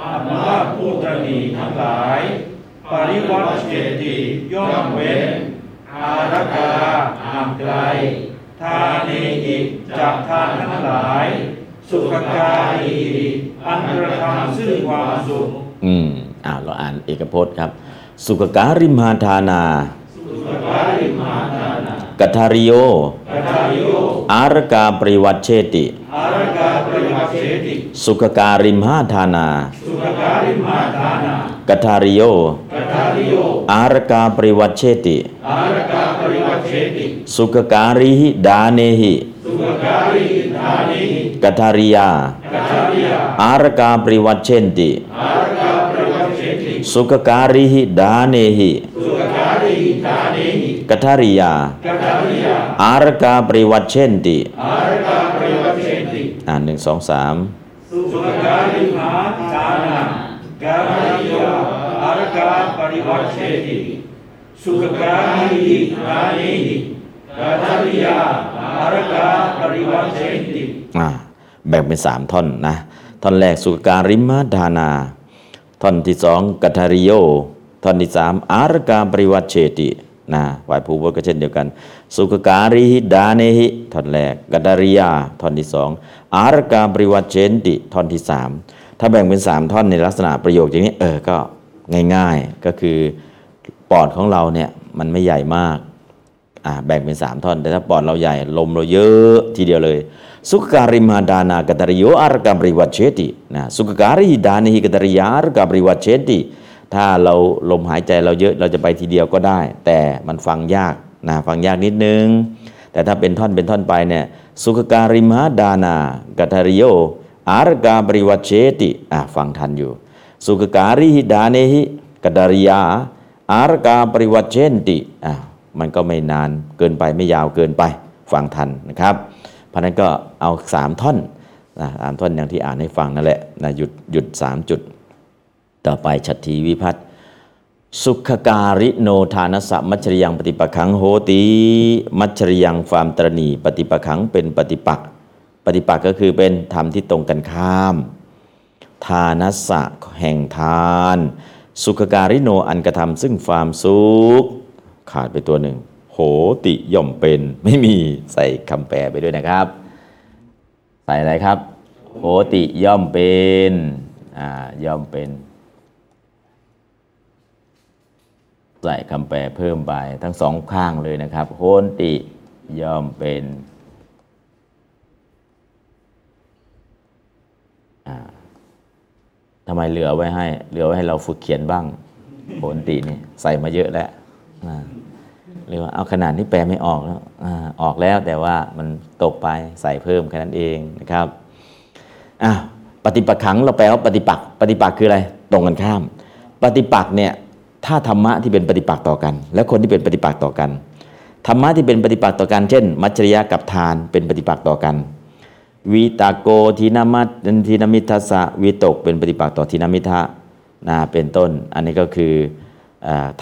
อันว่าผู้ตรณีทั้งหลายปริวัติเกณฑ์ติย่อมเว้น อารกาห่างไกล ทานีหิจากทานทั้งหลาย สุขการี อันกระทำซึ่งความสุข อืมอ่าเราอ่านเอกพจน์ครับ สุขการิมหาทานากัทาริโยกัทาริโยอารกาปริวัติเชติอารกาปริวัติเสติสุขการิมหาทานาสุขการิมาทานา กัทาริโย กัทาริโย อารกาปริวัติเชติ อารกาปริวัติเสติ สุขการิหิดาเนหิ สุขการิทานิกัทาริยากัทาริยาอารกาปริวัติเชนติอารกาปริวัติเสติสุขการิหิดาเนหิสุขการิ ทานิกัทาริยากัทาริยาอารกาปริวัติเชนติอารกาปริวัติเสติอ่านหนึ่งสองสามสุขการิมาทานาการิโยอา แบ่งเป็นสามท่อนนะท่อนแรกสุขการิมาดานา ท่อนที่สองกัทาริโย ท่อนที่สามอารกาปริวัติเชตินะไหวภูบก็เช่นเดียวกัน สุขการิหิดาเนหิท่อนแรกกัทาริยา ท่อนที่สองอารกาปริวัติเชนติ ท่อนที่สามถ้าแบ่งเป็น 3 ท่อนในลักษณะประโยคอย่างนี้เออก็ง่ายๆก็คือปอดของเราเนี่ยมันไม่ใหญ่มาก อ่าแบ่งเป็น 3 ท่อน แต่ถ้าปอดเราใหญ่ลมเราเยอะทีเดียวเลย สุขการิมาดานากตริโยอารกามริวัชเชตินะสุขการิดานิหิกตริยารกามริวัชเชติถ้าเราลมหายใจเราเยอะเราจะไปทีเดียวก็ได้ แต่มันฟังยากนะฟังยากนิดนึง แต่ถ้าเป็นท่อนเป็นท่อนไปเนี่ยสุขการิมหาดานากตริโยอารกาบริวัชเชติอะฟังทันอยู่ สุขการิหิดาเนหิกตริยาอารกาบริวัชเชติอะ มันก็ไม่นานเกินไปไม่ยาวเกินไปฟังทันนะครับเพราะนั้นก็เอาสามท่อนนะสามท่อนอย่างที่อ่านให้ฟังนั่นแหละนะหยุดหยุดสามจุด ต่อไปชัตถีวิพัฒน์สุขการิโนทานสะมัจฉริยังปฏิปักขังโหติมัจฉริยังความตรณีปฏิปักขังเป็นปฏิปักษ์ปฏิปักษ์ก็คือเป็นธรรมที่ตรงกันข้าม ทานัสสะแห่งทาน สุขการิโนอันกระทำซึ่งความสุข ขาดไปตัวหนึ่ง โหติย่อมเป็นไม่มีใส่คำแปลไปด้วยนะครับ ใส่อะไรครับ โหติย่อมเป็นอ่าย่อมเป็น ใส่คำแปลเพิ่มไปทั้งสองข้างเลยนะครับโหติย่อมเป็นอ่าทำไมเหลือไว้ให้ เหลือไว้ให้เราฝึกเขียนบ้างโหนตินี่ใส่มาเยอะแล้ว หรือว่าเอาขนาดนี้แปลไม่ออกแล้วอออกแล้วแต่ว่ามันตกไปใส่เพิ่มแค่นั้นเองนะครับอะปฏิปักขังเราแปลว่าปฏิปักษ์ปฏิปักษ์คืออะไรตรงกันข้าม ปฏิปักษ์เนี่ยถ้าธรรมะที่เป็นปฏิปักษ์ต่อกัน และคนที่เป็นปฏิปักษ์ต่อกันธรรมะที่เป็นปฏิปักษ์ต่อกัน เช่น มัจจริยะกับทานเป็นปฏิปักษ์ต่อกันวิตาโกทีนามัตทีนามิทัสสะวิตกเป็นปฏิปักษ์ต่อทีนามิทะนะเป็นต้น อันนี้ก็คือ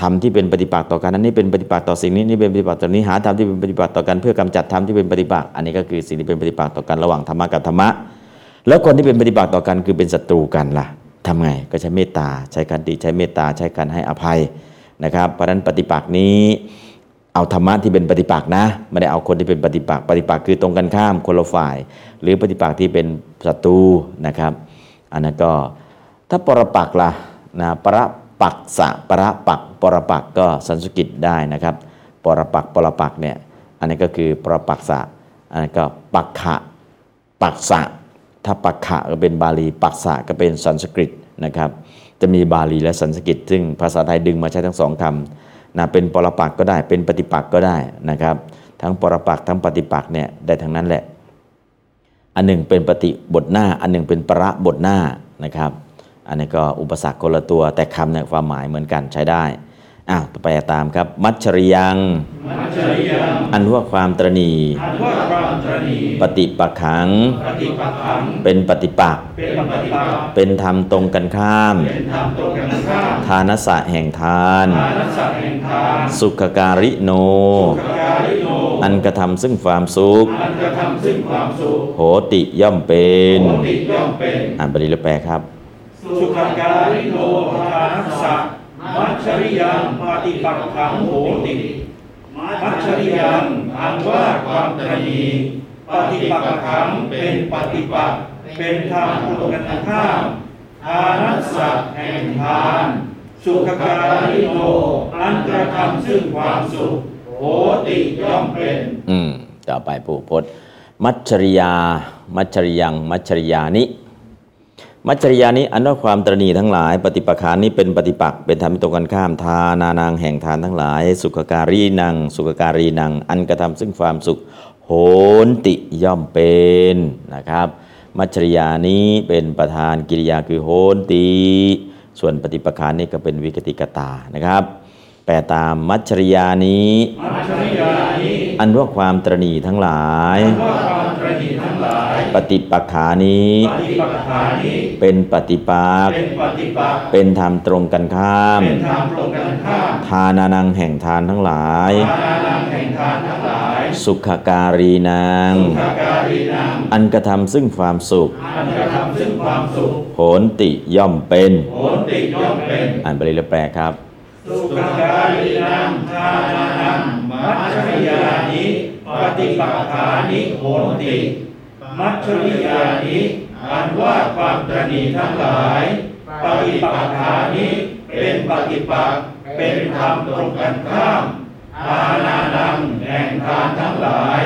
ธรรมที่เป็นปฏิปักษ์ต่อกันอันนี้เป็นปฏิปักษ์ต่อสิ่งนี้นี่เป็นปฏิปักษ์ต่อนี้หาธรรมที่เป็นปฏิปักษ์ต่อกันเพื่อกำจัดธรรมที่เป็นปฏิปักษ์อันนี้ก็คือสิ่งที่เป็นปฏิปักษ์ต่อกันระหว่างธรรมะกับธรรมะ แล้วคนที่เป็นปฏิปักษ์ต่อกันคือเป็นศัตรูกันล่ะทำไงก็ใช้เมตตาใช้การติใช้เมตตาใช้การให้อภัยนะครับ เพราะฉะนั้นปฏิปักษ์นี้เอาธรรมะที่เป็นปฏิปักษ์นะไม่ได้เอาคนที่เป็นปฏิปักษ์ปฏิปักษ์คือตรงกันข้ามคนละฝ่าย หรือปฏิปักษ์ที่เป็นศัตรูนะครับ อันนั้นก็ถ้าปรปักษ์ล่ะนะประ ปักษะประปักปรปักก็สันสกฤตได้นะครับปรปักปรปักเนี่ยอันนี้ก็คือปรปักษะอันนั้ก็ปักขะปักษะถ้าปักขะก็เป็นบาลี ปักษะก็เป็นสันสกฤตนะครับ จะมีบาลีและสันสกฤต ซึ่งภาษาไทยดึงมาใช้ทั้งสองคำนะเป็นปรปักก็ได้ เป็นปฏิปักก็ได้นะครับ ทั้งปรปักทั้งปฏิปักเนี่ยได้ทั้งนั้นแหละ อันหนึ่งเป็นปฏิบทหน้า อันหนึ่งเป็นประบทหน้านะครับ อันนี้ก็อุปสรรคคนละตัว แต่คำเนี่ยความหมายเหมือนกันใช้ได้อ้าวไปตามครับ มัจฉริยังมัจจริยังอันว่าความตรณีอันว่าความตรณี ปฏิปักขังปฏิปักขังเป็นปฏิปักษ์เป็นปฏิปักษ์เป็นธรรมตรงกันข้ามเป็นธรรมตรงกันข้ามทานสะแห่งทานฐานัสสะแห่งทาน สุขการิโนสุขการิโนอันกระทำซึ่งความสุขอันกระทำซึ่งความสุข โหติย่อมเป็นโหติย่อมเป็นอ่านบาลีและแปลครับ สุขการิโนทานัสสะมัจฉริยังปฏิปักขังโหติมัจฉริยังอันว่าความตรณีปฏิปักขังเป็นปฏิปักเป็นธรรมตรงกันข้ามทานัสสะแห่งทาน สุขการิโนอันกระทำซึ่งความสุขโหติย่อมเป็น อืม ต่อไปผู้พจน์ มัจฉริยา มัจฉริยัง มัจฉริยานิ มัจฉริยานิอันว่าความตรณีทั้งหลาย ปฏิปคานี้เป็นปฏิปักษ์เป็นธรรมตรงกันข้ามทานา นางแห่งทานทั้งหลาย สุขการีนัง สุขการีนัง อันกระทำซึ่งความสุข โหนติย่อมเป็นนะครับ มัจฉริยานี้เป็นประธานกิริยาคือโหนติ ส่วนปฏิปคานี้ก็เป็นวิกติกตานะครับแปลตามมัจริยานี้มัจฉริยานิอันว่าความตรณีทั้งหลาย ปฏิปักขานี้ ปฏิปักขานิเป็นปฏิปักษ์เป็นปฏิปักษ์เป็นธรรมตรงกันข้าม เป็นธรรมตรงกันข้ามทานานังแห่งทานทั้งหลาย ทานังแห่งทานทั้งหลาย สุขการีนางสักการีนางอันกระทำซึ่งความสุข อันกระทำซึ่งความสุขโหนติย่อมเป็นโหนติย่อมเป็น อ่านบาลีและแปลครับ สุขการีนางทานานังมัจฉริยานิปฏิปักขานิโหนติ มัจฉริยานิอันว่าความตรณีทั้งหลาย ปฏิปักขานี้เป็นปฏิปักษ์เป็นธรรมตรงกันข้ามอาณานังแห่งทานทั้งหลาย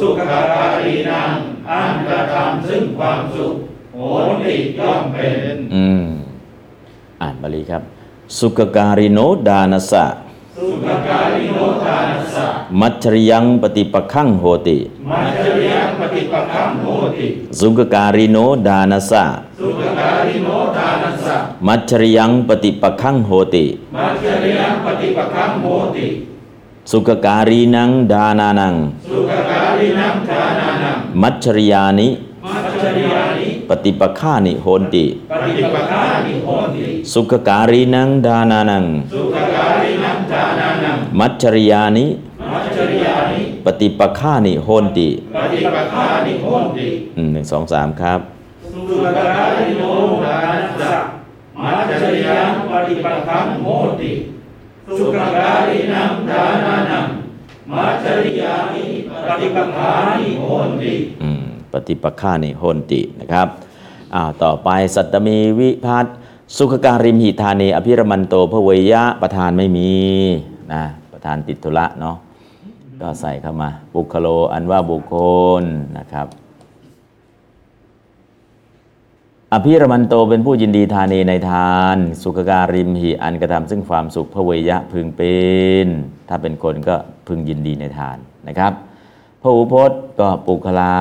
สุขการีนังอันกระทำซึ่งความสุขโหติย่อมเป็น อืม อ่านบาลีครับ สุขการิโนดานสะ สุขการิโนทานัสสะมัจฉริยังปฏิปะขังโหติ มัจจริยังปฏิปักขังโหติ สุขการิโนดานัสสะสุขการิโนทานัสสะมัจฉริยังปฏิปะขังโหติ มัจจริยังปฏิปักขังโหติ สุขการีนังดานานัง สุขการินังทานานัง มัจฉริยานิ มัจจริยานิปฏิปะฆานิโหนติ ปฏิปักขานิโหติ สุขการีนังดานานัง สุขการินังทานานัง มัจฉริยานิมัจจริยานิปฏิปะฆานิโหนติปฏิปักขานิโหติอืมหนึ่งสองสามครับสุขการิโนทานัสสะมัจจริยังปฏิปักขังโหติสุขการินังทานานังมัจจริยานิปฏิปักขานิโหติอืมปฏิปะฆานิโหนตินะครับอ้าวต่อไปสัตตมีวิพัตสุขการิมหิธานีอภิรมันโตพระเวยะประธานไม่มี นะประธานติดธุระเนาะก็ใส่เข้ามา บุคโลอันว่าบุคคลนะครับ อภิรมันโตเป็นผู้ยินดีทานีในทาน สุขการิมหิอันกระทำซึ่งความสุขพระเวยะพึงเป็น ถ้าเป็นคนก็พึงยินดีในทานนะครับพระอุพจน์ก็ปุคลา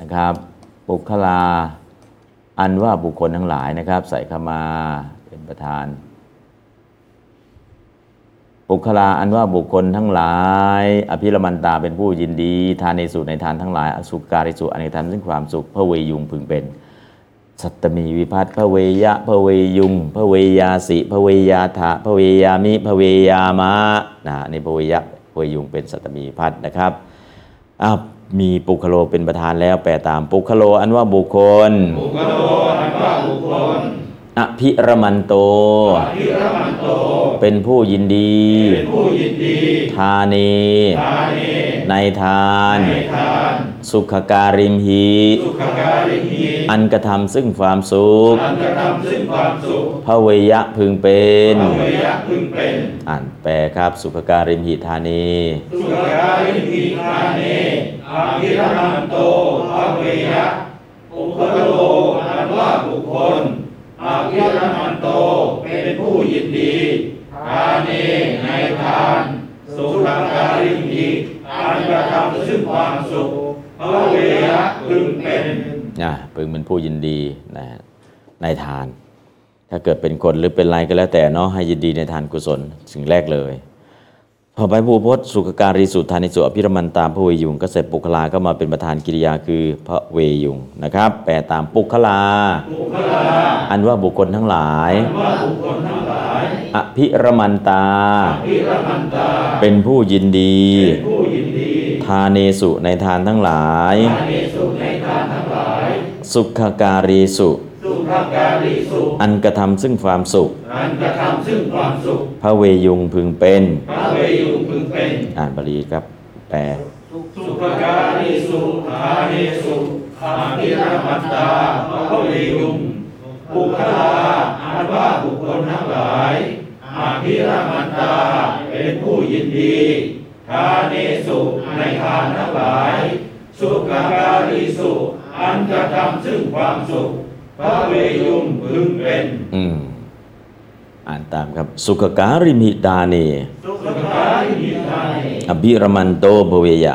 นะครับปุคลาอันว่าบุคคลทั้งหลายนะครับ ใส่เข้ามาเป็นประธาน ปุคลาอันว่าบุคคลทั้งหลาย อภิรมันตาเป็นผู้ยินดี ทานในสุในทานทั้งหลาย อสุการิสุอันในทานซึ่งความสุขพระเวยุงพึงเป็น สัตตมีวิพัตพระเวยะพระเวยุงพระเวยาสิพระเวยาทะพระเวยามิพระเวยามะนะในพระเวยะพระเวยุงเป็นสัตตมีวิพัตนะครับอ้าวมีปุคโลเป็นประธานแล้วแปลตามปุคโลอันว่าบุคคลบุคโลอันว่าบุคคล อภิรมันโตอภิรมันโต เป็นผู้ยินดีเป็นผู้ยินดีทานีทานีในทานในทาน สุขการิมหิสุขการิมีอันกระทำซึ่งความสุขอันกระทำซึ่งความสุขพระเวยะพึงเป็นพระเวยะพึงเป็น อ่านแปลครับ สุขการิมหิธานีสุขการิมีทานีอภิรมันโตพระเวยะบุคโลอันว่าบุคคลอภิรมันโตเป็นผู้ยิน ดีทานีในทาน สุขการิมีอันกระทำซึ่งความสุขพระเวยะพึงเป็นนะพึงเป็นผู้ยินดีนะในทาน ถ้าเกิดเป็นคนหรือเป็นอะไรก็แล้วแต่เนาะให้ยินดีในทานกุศลสิ่งแรกเลยพอไปผู้พจน์สุขการีสุทานิสุอภิรมันตามพระเวยุงก็เสร็จปุคลาก็มาเป็นประธานกิริยาคือพระเวยุงนะครับ แปลตามปุคลาบุคลาอันว่าบุคคลทั้งหลาย อภิรมันตาพิรมันตาเป็นผู้ยินดีเป็นผู้ยินดี ทาเนสุในทานทั้งหลายอานิสุในทานทั้งหลายสุขการีสุสุขการีสุขอันกระทำซึ่งความสุขอันกระทำซึ่งความสุขพระเวยุงพึงเป็นพระเวยุงพึงเป็น อ่านบาลีครับแปลสุขการีสุอานิสุอาภิรมันตาพระเวยุงบุคลาอันว่าบุคคลทั้งหลาย อาภิรมันตาเป็นผู้ยินดีทานิสุในทานทั้งหลาย สุขการีสุ อันกระทำซึ่งความสุข พระเวยุงพึงเป็นอืมอ่านตามครับ สุขการิมิดาเนสุขการิมิทานิอภิรมันโตภเวยะ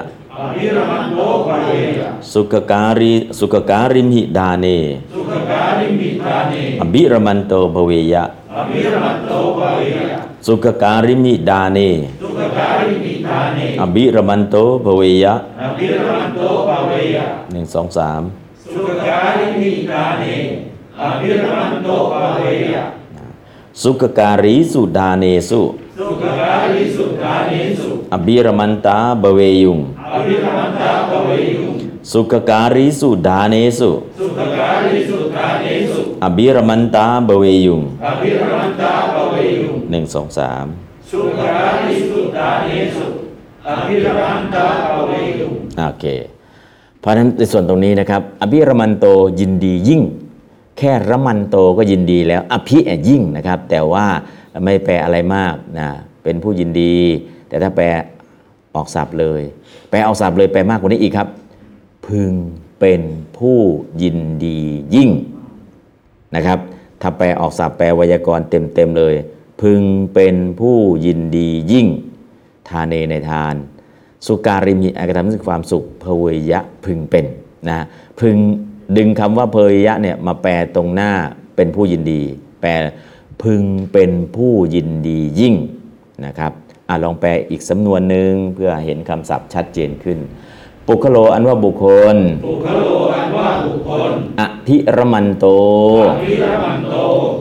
อภิรมันโตภเวยะสุขการิสุขการิมิดาเนสุขการิมิทานิอภิรมันโตภเวยะอภิรมันโตภเวยะสุขการิมิดาเนสุขการิมิทานิอภิรมันโตภเวยะอภิรมันโตภเวยะหนึ่งสองสามสุขการิมิทานิอภิรมันโตภเวยะสุขการีสุดาเนสุสุขการิสุทานิสุอภิรมันตาบเวยุง อภิรมันตาภเวยุงสุขการีสุดาเนสุสุขการิสุทานิสุอภิรมันตาบเวยุงอภิรมันตาภเวยุงหนึ่งสองสามสุขาริสุทานิสุอภิรมันตาภเวยุงโอเคเพราะฉะนั้นในส่วนตรงนี้นะครับ อภิรมันโตยินดียิ่ง แค่ระมันโตก็ยินดีแล้ว อภิอะยิ่งนะครับ แต่ว่าไม่แปลอะไรมากนะเป็นผู้ยินดี แต่ถ้าแปลออกศัพท์เลย แปลออกศัพท์เลยแปลมากกว่านี้อีกครับ พึงเป็นผู้ยินดียิ่งนะครับ ถ้าแปลออกศัพท์แปลไวยากรณ์เต็มๆเลย พึงเป็นผู้ยินดียิ่ง ทานเนในทาน สุการิมีอากระทำซึ่งความสุขเพวยะพึงเป็นนะพึงดึงคำว่าเพวยะเนี่ยมาแปลตรงหน้าเป็นผู้ยินดี แปลพึงเป็นผู้ยินดียิ่งนะครับ อะลองแปลอีกสำนวนหนึ่งเพื่อเห็นคำศัพท์ชัดเจนขึ้น ปุคโลอันว่าบุคคลบุคโลอันว่าบุคคลอภิรมันโตพิรมันโต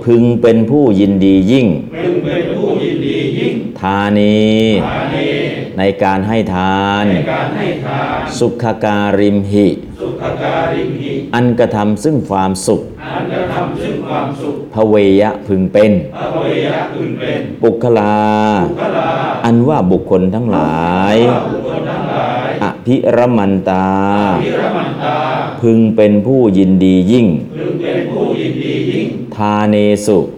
พึงเป็นผู้ยินดียิ่ง พึงเป็นผู้ยินดียิ่ง ทานีฐาเนในการให้ทาน ในการให้ทาน สุขการิมหิ สุขการิมหิ อันกระทำซึ่งความสุข อันกระทำซึ่งความสุข พเวยะพึงเป็นพระเวยะพึงเป็นปุคลาพระลาอันว่าบุคคลทั้งหลายว่าบุคคลทั้งหลายอภิรมันตาพิรมันตาพึงเป็นผู้ยินดียิ่งพึงเป็นผู้ยินดียิ่ง ทาเนสุทาเนสุ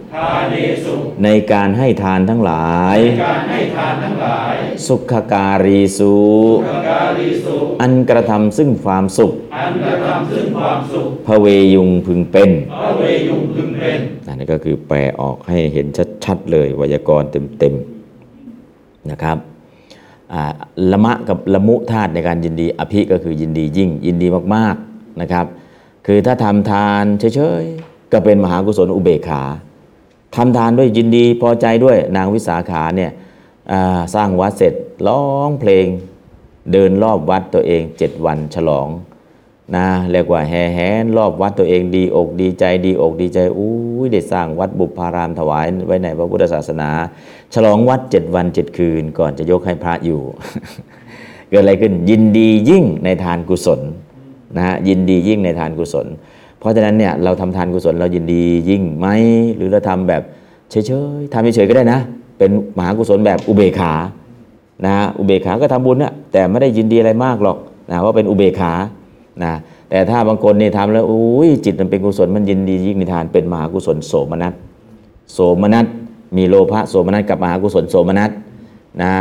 ในการให้ทานทั้งหลายการให้ทานทั้งหลาย สุขการีสุสุขการิสุอันกระทำซึ่งความสุขอันกระทำซึ่งความสุขพเวยุงพึงเป็นพระเวยุงพึงเป็นอันนี้ก็คือแปลออกให้เห็นชัดๆเลยไวยากรณ์เต็มๆนะครับอ่าละมะกับละมุธาตุในการยินดี อภิก็คือยินดียิ่ง ยินดีมากๆนะครับ คือถ้าทำทานเฉยๆ ก็เป็นมหากุศลอุเบกขา ทำทานด้วยยินดีพอใจด้วยนางวิสาขาเนี่ยสร้างวัดเสร็จร้องเพลงเดินรอบวัดตัวเองเจ็ดวันฉลองนะเรียกว่าแห่แหนรอบวัดตัวเองดีอกดีใจดีอกดีใจอู้ยได้สร้างวัดบุพารามถวายไว้ในพระพุทธศาสนา ฉลองวัดเจ็ดวันเจ็ดคืน ก่อนจะยกให้พระอยู่ เกิดอะไรขึ้นยินดียิ่งในทานกุศลนะฮะยินดียิ่งในทานกุศล เพราะฉะนั้นเนี่ยเราทำทานกุศลเรายินดียิ่งไหมหรือเราทำแบบเฉยๆทำเฉยๆก็ได้นะ เป็นมหากุศลแบบอุเบกขานะอุเบกขาก็ทำบุญนะแต่ไม่ได้ยินดีอะไรมากหรอกนะว่าเป็นอุเบกขานะแต่ถ้าบางคนนี่ทำแล้วอุ้ยจิตมันเป็นกุศลมันยินดียิ่งในทานเป็นมหากุศลโสมนัสโสมนัสมีโลภะโสมนัสกับมหากุศลโสมนัสนะ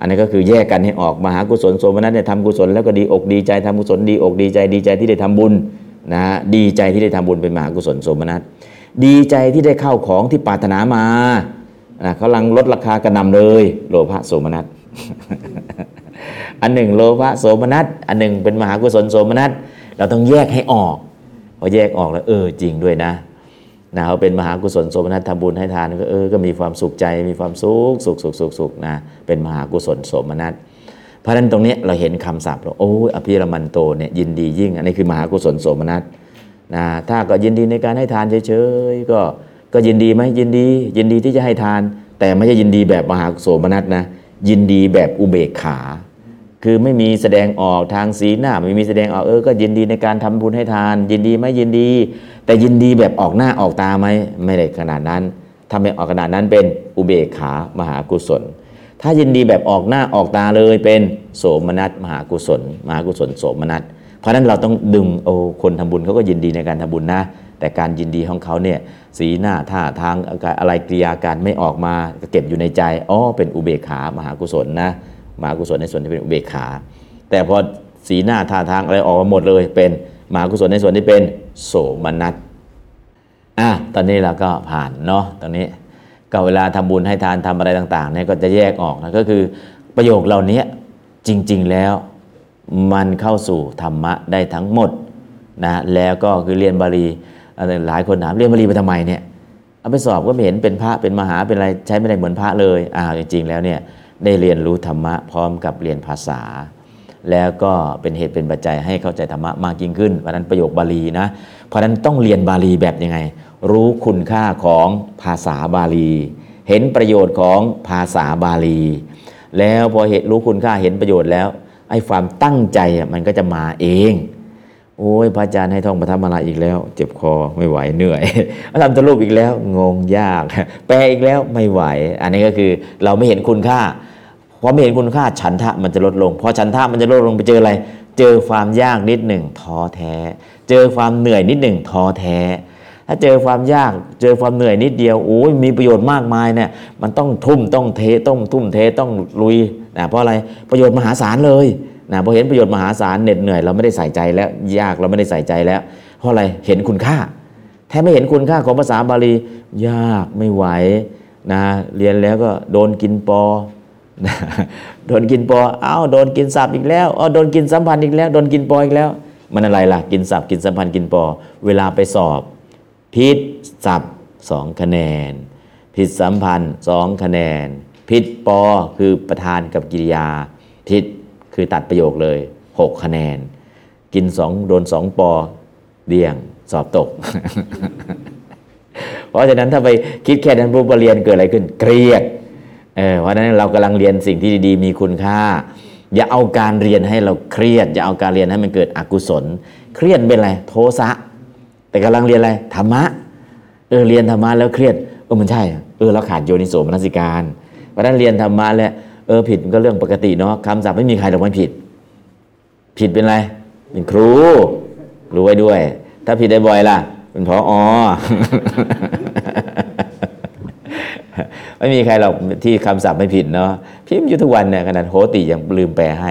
อันนี้ก็คือแยกกันให้ออกมหากุศลโสมนัสเนี่ยทำกุศลแล้วก็ดีอกดีใจทำกุศลดีอกดีใจดีใจที่ได้ทำบุญ นะดีใจที่ได้ทำบุญเป็นมหากุศลโสมนัสดีใจที่ได้เข้าของที่ปรารถนามานะเขากำลังลดราคากระนำเลย โลภะโสมนัสอันหนึ่งโลภะโสมนัสอันหนึ่งเป็นมหากุศลโสมนัสเราต้องแยกให้ออกพอแยกออกแล้วเออจริงด้วยนะนะเขาเป็นมหากุศลโสมนัสทำบุญให้ทานก็เออก็มีความสุขใจมีความสุขสุขสุขสุขสุขนะเป็นมหากุศลโสมนัส เพราะฉะนั้นตรงนี้เราเห็นคำศัพท์เราโอ้ยอภิรมันโตเนี่ยยินดียิ่ง อันนี้คือมหากุศลโสมนัสนะถ้าก็ยินดีในการให้ทานเฉยๆก็ก็ยินดีไหมยินดี ยินดีที่จะให้ทาน แต่ไม่ใช่ยินดีแบบมหาโสมนัสนะยินดีแบบอุเบกขา คือไม่มีแสดงออกทางสีหน้า ไม่มีแสดงออกเออก็ยินดีในการทำบุญให้ทาน ยินดีไหมยินดี แต่ยินดีแบบออกหน้าออกตาไหมไม่ได้ขนาดนั้นถ้าไม่ออกขนาดนั้นเป็นอุเบกขามหากุศล ถ้ายินดีแบบออกหน้าออกตาเลยเป็นโสมนัสมหากุศล มหากุศลโสมนัสเพราะนั้นเราต้องดึงโอ้คนทำบุญเขาก็ยินดีในการทำบุญนะ แต่การยินดีของเขาเนี่ยสีหน้าท่าทางอะไรกิริยาการไม่ออกมาก็เก็บอยู่ในใจอ๋อเป็นอุเบกขามหากุศลนะมหากุศลในส่วนที่เป็นอุเบกขา แต่พอสีหน้าท่าทางอะไรออกมาหมดเลยเป็นมหากุศลในส่วนที่เป็นโสมนัสอะตอนนี้เราก็ผ่านเนาะตรงนี้ ก็เวลาทำบุญให้ทานทำอะไรต่างๆเนี่ยก็จะแยกออกนะก็คือประโยคเหล่านี้จริง ๆแล้วมันเข้าสู่ธรรมะได้ทั้งหมดนะแล้วก็คือเรียนบาลีหลายคนถามเรียนบาลีไปทำไมเนี่ยเอาไปสอบก็ไม่เห็นเป็นพระเป็นมหาเป็นอะไรใช้ไม่ได้เหมือนพระเลยอ้าวจริง ๆ แล้วเนี่ยได้เรียนรู้ธรรมะพร้อมกับเรียนภาษา แล้วก็เป็นเหตุเป็นปัจจัยให้เข้าใจธรรมะมากยิ่งขึ้นเพราะนั้นประโยคบาลีนะเพราะนั้นต้องเรียนบาลีแบบยังไง รู้คุณค่าของภาษาบาลี เห็นประโยชน์ของภาษาบาลี แล้วพอเห็นรู้คุณค่าเห็นประโยชน์แล้วไอ้ความตั้งใจมันก็จะมาเอง โอ้ยพระอาจารย์ให้ท่องปฐมมาลาอีกแล้ว เจ็บคอไม่ไหวเหนื่อยทำตรูปอีกแล้วงงยาก แปลอีกแล้วไม่ไหว อันนี้ก็คือเราไม่เห็นคุณค่าพอไม่เห็นคุณค่าฉันทะมันจะลดลงพอฉันทะมันจะลดลงไปเจออะไร เจอความยากนิดหนึ่งท้อแท้ เจอความเหนื่อยนิดหนึ่งท้อแท้ ถ้าเจอความยากเจอความเหนื่อยนิดเดียวโอ้ยมีประโยชน์มากมายเนี่ยมันต้องทุ่มต้องเทต้องทุ่มเทต้องลุยนะเพราะอะไรประโยชน์มหาศาลเลยนะพอเห็นประโยชน์มหาศาลเหน็ดเหนื่อยเราไม่ได้ใส่ใจแล้วยากเราไม่ได้ใส่ใจแล้ว เพราะอะไรเห็นคุณค่าแท้ไม่เห็นคุณค่าของภาษาบาลียากไม่ไหวนะเรียนแล้วก็โดนกินปอโดนกินปออ้าวโดนกินสับอีกแล้วอ้าโดนกินสัมพันธ์อีกแล้ว โดนกินปออีกแล้ว มันอะไรล่ะ กินสับกินสัมพันธ์กินปอ เวลาไปสอบ ผิดสับสองคะแนน ผิดสัมพันธ์สองคะแนน ผิดปอคือประธานกับกิริยา ผิดคือตัดประโยคเลยหกคะแนน กินสองโดนสองปอเดี่ยงสอบตก เพราะฉะนั้นถ้าไปคิดแค่นั้นปุ๊บเรียนเกิดอะไรขึ้นเครียดเออเพราะฉะนั้นเรากำลังเรียนสิ่งที่ดีๆ มีคุณค่า อย่าเอาการเรียนให้เราเครียด อย่าเอาการเรียนให้มันเกิดอกุศล เครียดเป็นอะไรโทสะ แต่กำลังเรียนอะไรธรรมะเออเรียนธรรมะแล้วเครียดเออมันใช่เออเราขาดโยนิโสมนสิการเพราะนั้นเรียนธรรมะแล้วเออผิดมันก็เรื่องปกติเนาะคำศัพท์ไม่มีใครหรอกไม่ผิด ผิดเป็นไร เป็นครูรู้ไว้ด้วย ถ้าผิดได้บ่อยล่ะ เป็นพออไม่มีใครหรอกที่คำศัพท์ไม่ผิดเนาะพิมพ์อยู่ทุกวันเนี่ยขนาดโฮติยังลืมแปลให้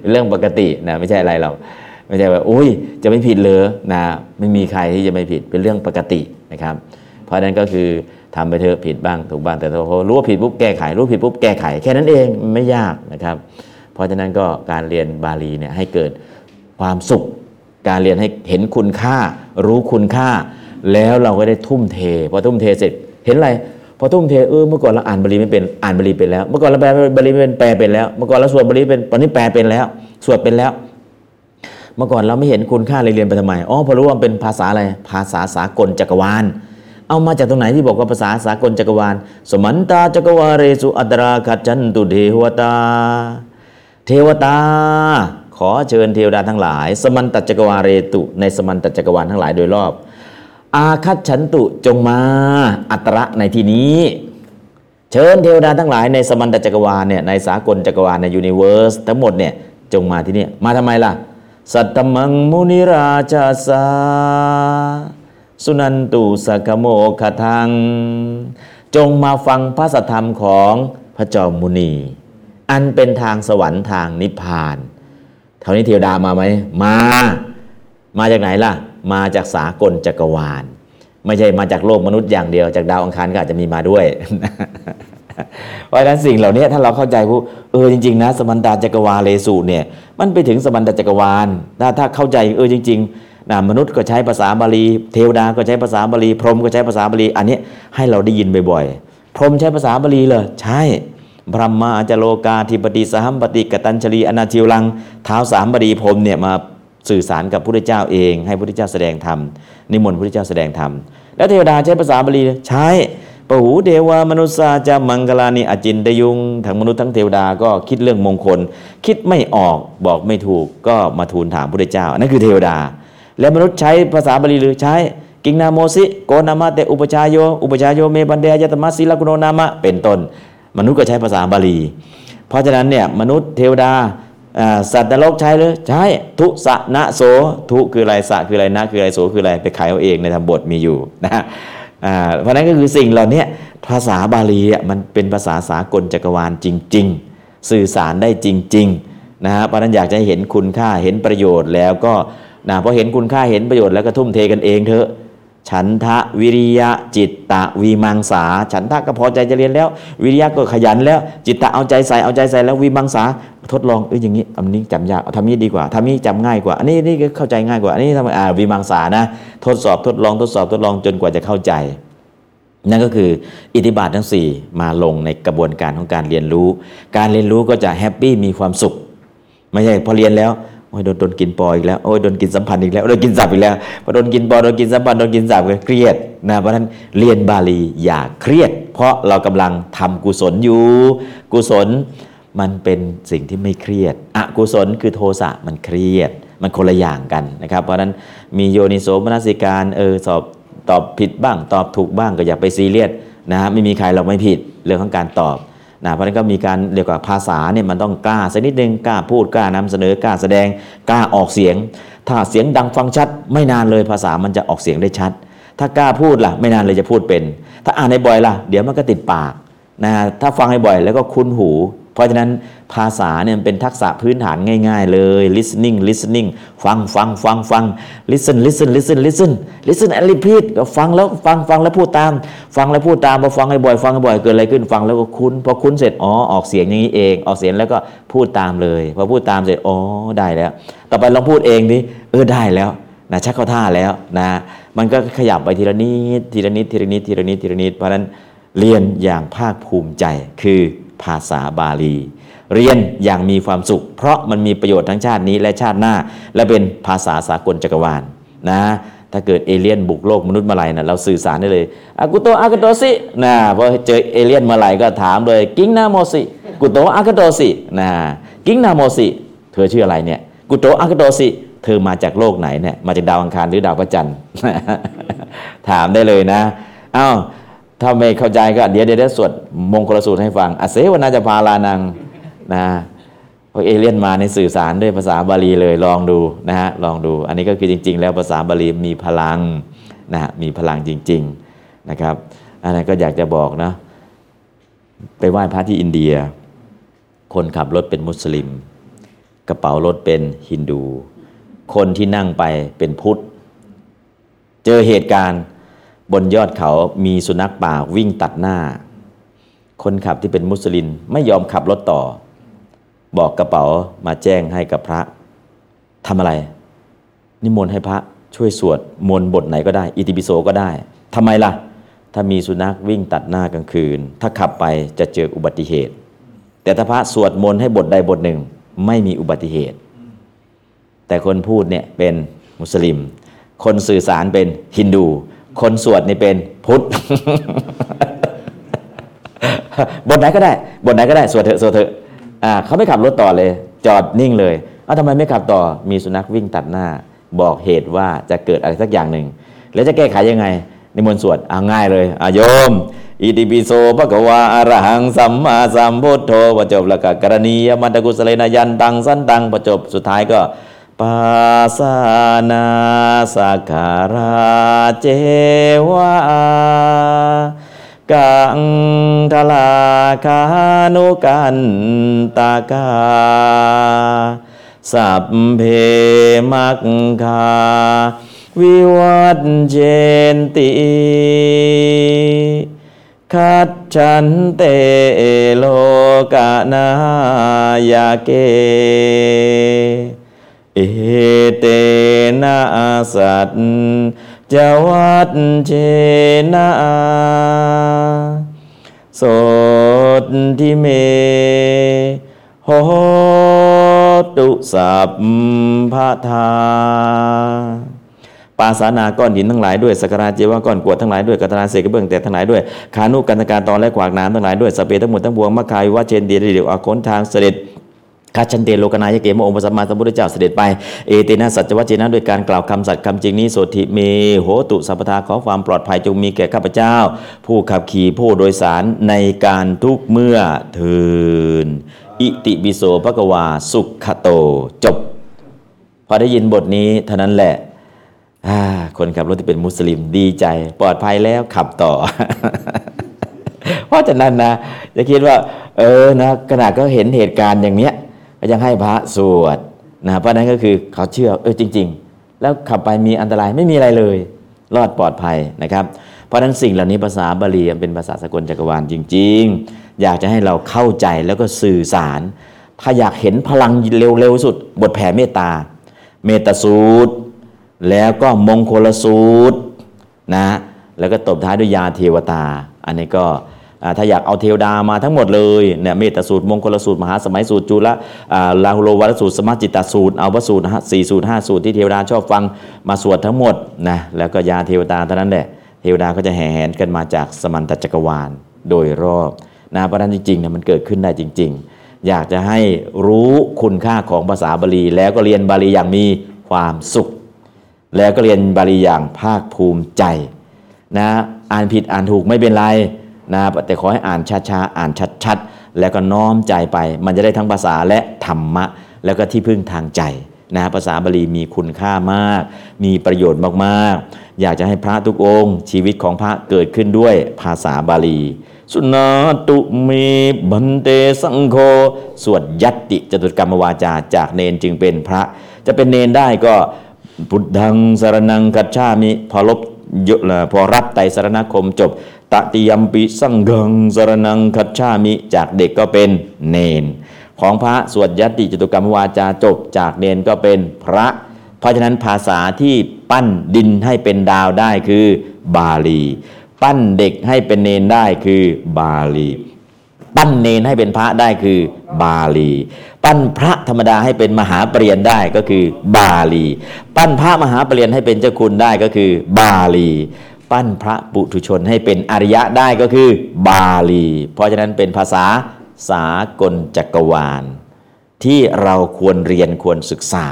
เป็นเรื่องปกตินะไม่ใช่อะไรหรอก ไม่ใช่ว่าโอ้ยจะไม่ผิดเลยนะไม่มีใครที่จะไม่ผิดเป็นเรื่องปกตินะครับ เพราะนั้นก็คือทำไปเถอะผิดบ้างถูกบ้างแต่พอรู้ว่าผิดปุ๊บแก้ไขรู้ผิดปุ๊บแก้ไขแค่นั้นเองไม่ยากนะครับ เพราะฉะนั้นก็การเรียนบาลีเนี่ยให้เกิดความสุข การเรียนให้เห็นคุณค่า รู้คุณค่า แล้วเราก็ได้ทุ่มเทพอทุ่มเทเสร็จเห็นอะไรพอทุ่มเทเออเมื่อก่อนเราอ่านบาลีไม่เป็นอ่านบาลีเป็นแล้ว เมื่อก่อนเราแปลบาลีไม่เป็นแปลเป็นแล้ว เมื่อก่อนเราสวดบาลีเป็นตอนนี้แปลเป็นแล้ว สวดเป็นแล้ว เมื่อก่อนเราไม่เห็นคุณค่าเลยเรียนไปทำไมอ๋อพอรู้ว่ามันเป็นภาษาอะไรภาษาสากลจักรวาล เอามาจากตรงไหนที่บอกว่าภาษาสากลจักรวาล สมันตาจักรวาเรสุอัตราคัจันตุเทวตา เทวตา ขอเชิญเทวดาทั้งหลาย สมันตจักรวาเรตุในสมันตจักรวาลทั้งหลายโดยรอบ อาคัตฉันตุจงมาอัตระในที่นี้เชิญเทวดาทั้งหลายในสมันตจักรวาลเนี่ยในสากลจักรวาลในยูนิเวอร์สทั้งหมดเนี่ยจงมาที่นี่มาทำไมล่ะ สัตตมังมุนิราชาสาสุนันตุสกโมคทัง จงมาฟังพระสัธรรมของพระจอมมุนี อันเป็นทางสวรรค์ทางนิพพานเท่านี้เทวดามาไหมมา มาจากไหนล่ะ มาจากสากลจักรวาล ไม่ใช่มาจากโลกมนุษย์อย่างเดียว จากดาวอังคารก็อาจจะมีมาด้วย เพราะฉะนั้นสิ่งเหล่านี้ถ้าเราเข้าใจผู้เออจริงๆนะสมันตาจักรวาเลสูเนี่ยมันไปถึงสมันตาจักรวาลถ้าถ้าเข้าใจเออจริงๆนะมนุษย์ก็ใช้ภาษาบาลี เทวดาก็ใช้ภาษาบาลี พรหมก็ใช้ภาษาบาลี อันนี้ให้เราได้ยินบ่อยๆพรหมใช้ภาษาบาลีเลยใช่พรหมาจโลกาธิปติสหัมปติกตัญชลีอนาชิวลังเท้าสามบดีพรหมเนี่ยมาสื่อสารกับพระพุทธเจ้าเอง ให้พระพุทธเจ้าแสดงธรรมนิมนต์พระพุทธเจ้าแสดงธรรมแล้วเทวดาใช้ภาษาบาลีใช้ ปหูเดวามนุษสาจะมังกลานิอจินตยุงทั้งมนุษย์ทั้งเทวดาก็คิดเรื่องมงคล คิดไม่ออกบอกไม่ถูกก็มาทูลถามพระเจ้า นั่นคือเทวดา แล้วมนุษย์ใช้ภาษาบาลีหรือใช้ กิงนาโมสิโกนามาเตอุปชายโยอุปชายโยเมบันเดยตมัสสิลกุโนนามะเป็นต้น มนุษย์ก็ใช้ภาษาบาลี เพราะฉะนั้นเนี่ยมนุษย์เทวดาสัตว์นรกใช้หรือใช้ทุสะนะโสทุคืออะไรสะคืออะไรนะคืออะไรโสคืออะไรไปขายเอาเองในธรรมบทมีอยู่นะ เพราะนั้นก็คือสิ่งเหล่านี้ภาษาบาลีมันเป็นภาษาสากลจักรวาลจริง ๆ สื่อสารได้จริงๆนะฮะเพราะนั้นอยากจะเห็นคุณค่าเห็นประโยชน์แล้วก็นะพอเห็นคุณค่าเห็นประโยชน์แล้วก็ทุ่มเทกันเองเถอะ ฉันทะวิริยะจิตตะวีมังสา ฉันทะก็พอใจจะเรียนแล้ว วิริยะก็ขยันแล้ว จิตตะเอาใจใส่เอาใจใส่แล้ววีมังสา ทดลองเอ้ยอย่างนี้อันนี้จำยากเอาทำนี้ดีกว่าทำนี้จำง่ายกว่า อันนี้นี่เข้าใจง่ายกว่า อันนี้ทำไมอ่าวีมังสานะ ทดสอบทดลองทดสอบทดลองจนกว่าจะเข้าใจ นั่นก็คืออิทธิบาททั้ง 4 มาลงในกระบวนการของการเรียนรู้ การเรียนรู้ก็จะแฮปปี้มีความสุข ไม่ใช่พอเรียนแล้ว อ้ยโดนโดนกินปออีกแล้วโอ้ยโดนกินสัมพันธ์อีกแล้วโดนกินสับอีกแล้วพอโดนกินปอโดนกินสัมพันธ์โดนกินสับก็เครียดนะเพราะฉะนั้นเรียนบาลีอย่าเครียด เพราะเรากำลังทำกุศลอยู่ กุศลมันเป็นสิ่งที่ไม่เครียดอกุศลคือโทสะมันเครียด มันคนละอย่างกันนะครับ เพราะฉะนั้นมีโยนิโสมนสิการเออสอบตอบผิดบ้าง ตอบถูกบ้างก็อย่าไปซีเรียสนะฮะไม่มีใครเราไม่ผิดเรื่องของการตอบ นะเพราะนั้นก็มีการเรียกว่าภาษาเนี่ยมันต้องกล้าสักนิดนึงกล้าพูดกล้านำเสนอกล้าแสดงกล้าออกเสียง ถ้าเสียงดังฟังชัด ไม่นานเลยภาษามันจะออกเสียงได้ชัด ถ้ากล้าพูดล่ะ ไม่นานเลยจะพูดเป็น ถ้าอ่านให้บ่อยล่ะ เดี๋ยวมันก็ติดปากนะถ้าฟังให้บ่อยแล้วก็คุ้นหู เพราะฉะนั้นภาษาเนี่ยเป็นทักษะพื้นฐานง่าย ๆ เลย listening listening ฟังฟังฟังฟัง listen listen listen listen listen and repeat ก็ฟังแล้วฟังฟังแล้วพูดตาม ฟังแล้วพูดตามพอฟังให้บ่อยฟังให้บ่อยเกิดอะไรขึ้นฟังแล้วก็คุ้นพอคุ้นเสร็จอ๋อออกเสียงอย่างนี้เอง ออกเสียงแล้วก็พูดตามเลยพอพูดตามเสร็จอ๋อได้แล้ว ต่อไปลองพูดเองดิเออได้แล้วนะชักเข้าท่าแล้วนะมันก็ขยับไปทีละนิดทีละนิดทีละนิดทีละนิดทีละนิดเพราะฉะนั้นเรียนอย่างภาคภูมิใจคือ ภาษาบาลี เรียนอย่างมีความสุข เพราะมันมีประโยชน์ทั้งชาตินี้และชาติหน้า และเป็นภาษาสากลจักรวาลนะถ้าเกิดเอเลี่ยนบุกโลกมนุษย์มื่อไหร่นะเราสื่อสารได้เลยอากุโตอากุโตสินะพอเจอเอเลี่ยนมื่อไหร่ก็ถามเลยกิ้งนาโมสิกุโตอากุโตสินะกิ้งนาโมสิเธอชื่ออะไรเนี่ยกุโตอากุโตสิเธอมาจากโลกไหนเนี่ยมาจากดาวอังคารหรือดาวพระจันทร์ถามได้เลยนะอ้าว ถ้าไม่เข้าใจก็เดี๋ยวเดี๋ยวสวดมงคลสูตรให้ฟังอเสวนาจะพาลานังนะพอเอเลี่ยนมาในสื่อสารด้วยภาษาบาลีเลยลองดูนะฮะลองดู อันนี้ก็คือจริง ๆ แล้วภาษาบาลีมีพลังนะฮะมีพลังจริง ๆนะครับ อันนั้นก็อยากจะบอกนะไปไหว้พระที่อินเดีย คนขับรถเป็นมุสลิม กระเป๋ารถเป็นฮินดู คนที่นั่งไปเป็นพุทธ เจอเหตุการณ์ บนยอดเขามีสุนัขป่าวิ่งตัดหน้า คนขับที่เป็นมุสลิมไม่ยอมขับรถต่อ บอกกระเป๋ามาแจ้งให้กับพระทำอะไร นิมนต์ให้พระช่วยสวดมนต์บทไหนก็ได้ อิติปิโสก็ได้ทำไมล่ะ ถ้ามีสุนัขวิ่งตัดหน้ากลางคืน ถ้าขับไปจะเจออุบัติเหตุ แต่ถ้าพระสวดมนต์ให้บทใดบทหนึ่งไม่มีอุบัติเหตุ แต่คนพูดเนี่ยเป็นมุสลิม คนสื่อสารเป็นฮินดู คนสวดนี่เป็นพุทธ บทไหนก็ได้ บทไหนก็ได้ สวดเถอะสวดเถอะอ่าเขาไม่ขับรถต่อเลย จอดนิ่งเลยเอ้าทำไมไม่ขับต่อมีสุนัขวิ่งตัดหน้า บอกเหตุว่าจะเกิดอะไรสักอย่างหนึ่ง แล้วจะแก้ไขยังไงในมนต์สวดอ่าง่ายเลยอาโยมอิติปิโสภะคะวาอระหังสัมมาสัมพุทโธพอจบล้วก็กรณียมัตตกุสเลนายันตังสันตังพอจบสุดท้ายก็ ปาสานาสักการาเจวากังทลาคานุกันตากา สัพเพมักคา วิวัตเจนติคัจฉันเตโลกานายาเก เอเตนะสัตจวัตเจนะสตทิเมโหตุสัพพะทาปาสานาก้อนหินทั้งหลายด้วยสกการะเจวะก้อนกรวดทั้งหลายด้วยกัตนาเสกกระเบื้องแต่ทั้งหลายด้วยขานุกันตการตอนและขวากน้ำทั้งหลายด้วยสเปรทั้งหมดทั้งปวงมะคายวะเชนเดียเดียวอาคนทางเสด็จ ข้าชันเตโลกนายเกมองค์พระสัมมาสัมพุทธเจ้าเสด็จไป เอเตนะสัจวัจเจนะด้วยการกล่าวคำสัตย์คำจริงนี้โสติเมโหตุสัพพทาขอความปลอดภัยจงมีแก่ข้าพเจ้า ผู้ขับขี่ผู้โดยสารในการทุกเมื่อเทินอิติปิโสภควาสุขโตจบ พอได้ยินบทนี้เท่านั้นแหละคนขับรถที่เป็นมุสลิมดีใจ ปลอดภัยแล้วขับต่อ เพราะฉะนั้นนะจะคิดว่า เออนะขนาก็เห็นเหตุการณ์อย่างเนี้ย ยังให้พระสวดนะเพราะนั้นก็คือเขาเชื่อเออจริง ๆ แล้วขับไปมีอันตรายไม่มีอะไรเลย รอดปลอดภัยนะครับ เพราะนั้นสิ่งเหล่านี้ภาษาบาลีเป็นภาษาสกลจักรวาลจริง ๆ อยากจะให้เราเข้าใจแล้วก็สื่อสาร ถ้าอยากเห็นพลังเร็วๆสุด บทแผ่เมตตา เมตสูตร แล้วก็มงคลสูตรนะแล้วก็ตบท้ายด้วยยาเทวตา อันนี้ก็ ถ้าอยากเอาเทวดามาทั้งหมดเลยเนี่ยเมตสูตรมงคลสูตรมหาสมัยสูตรจุลลาหุโลวัตสูตรสมาจิตตสูตรเอาวสูตรสี่สูตรห้าสูตรที่เทวดาชอบฟังมาสวดทั้งหมดนะแล้วก็ยาเทวดาเท่านั้นแหละเทวดาก็จะแห่แหนกันมาจากสมันตจักรวาลโดยรอบนะเพราะฉะนั้นจริงๆเนี่ยมันเกิดขึ้นได้จริง ๆ อยากจะให้รู้คุณค่าของภาษาบาลี แล้วก็เรียนบาลีอย่างมีความสุข แล้วก็เรียนบาลีอย่างภาคภูมิใจนะอ่านผิดอ่านถูกไม่เป็นไร นะแต่ขอให้อ่านช้าๆอ่านชัดๆ แล้วก็น้อมใจไป มันจะได้ทั้งภาษาและธรรมะ แล้วก็ที่พึ่งทางใจนะภาษาบาลีมีคุณค่ามาก มีประโยชน์มากๆ อยากจะให้พระทุกองค์ ชีวิตของพระเกิดขึ้นด้วยภาษาบาลี สุนาตุเมบันเตสังโฆสวดยัตติจตุกรรมวาจาจากเนนจึงเป็นพระ จะเป็นเนนได้ก็พุทธังสารนังกัจฉามิพอลบพอรับไตรสรณคมจบ ตติยมปิสังฆังสรนังคัจฉามิจากเด็กก็เป็นเนน ของพระสวดยติจตุกรรมวาจาจบจากเนนก็เป็นพระ เพราะฉะนั้นภาษาที่ปั้นดินให้เป็นดาวได้คือบาลี ปั้นเด็กให้เป็นเนนได้คือบาลีปั้นเนนให้เป็นพระได้คือบาลี ปั้นพระธรรมดาให้เป็นมหาปรริญได้ก็คือบาลี ปั้นพระมหาปรริญให้เป็นเจ้าคุณได้ก็คือบาลี ปั้นพระปุถุชนให้เป็นอริยะได้ก็คือบาลี เพราะฉะนั้นเป็นภาษาสากลจักรวาล ที่เราควรเรียนควรศึกษา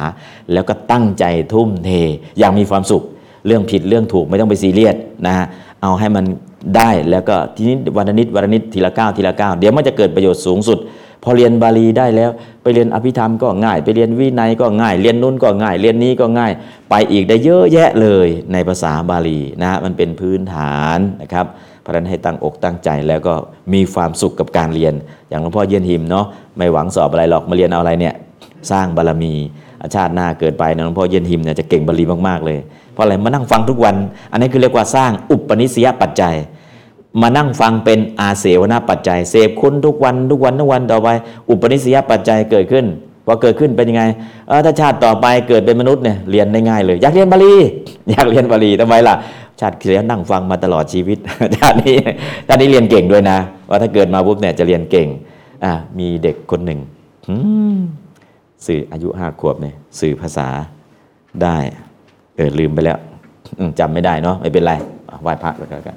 แล้วก็ตั้งใจทุ่มเทอย่างมีความสุข เรื่องผิดเรื่องถูกไม่ต้องไปซีเรียสนะฮะเอาให้มันได้แล้วก็ทีนี้วันนิดวันนิดทีละก้าวทีละก้าวเดี๋ยวมันจะเกิดประโยชน์สูงสุด พอเรียนบาลีได้แล้ว ไปเรียนอภิธรรมก็ง่าย ไปเรียนวินัยก็ง่าย เรียนนู้นก็ง่าย เรียนนี้ก็ง่าย ไปอีกได้เยอะแยะเลยในภาษาบาลีนะฮะมันเป็นพื้นฐานนะครับเพราะนั้นให้ตั้งอกตั้งใจแล้วก็มีความสุขกับการเรียน อย่างหลวงพ่อเยี่ยนหิมเนาะไม่หวังสอบอะไรหรอกมาเรียนเอาอะไรเนี่ยสร้างบารมี อาชาติหน้าเกิดไปนะหลวงพ่อเยี่ยนหิมเนี่ยจะเก่งบาลีมากๆเลย เพราะอะไรมานั่งฟังทุกวัน อันนี้คือเรียกว่าสร้างอุปนิสัยปัจจัย มานั่งฟังเป็นอาเสวนาปัจจัย เสพคุณทุกวันทุกวันทุกวันต่อไป อุปนิสัยปัจจัยเกิดขึ้นพอเกิดขึ้นเป็นยังไงเออถ้าชาติต่อไปเกิดเป็นมนุษย์เนี่ยเรียนได้ง่ายเลย อยากเรียนบาลีอยากเรียนบาลีทำไมล่ะ ชาติที่แล้วนั่งฟังมาตลอดชีวิตชาตินี้ชาตินี้เรียนเก่งด้วยนะว่าถ้าเกิดมาปุ๊บเนี่ยจะเรียนเก่งอะมีเด็กคนหนึ่งสื่ออายุห้าขวบเนี่ยสื่อภาษาได้เออลืมไปแล้วอืมจำไม่ได้เนาะไม่เป็นไรไหว้พระแล้วกัน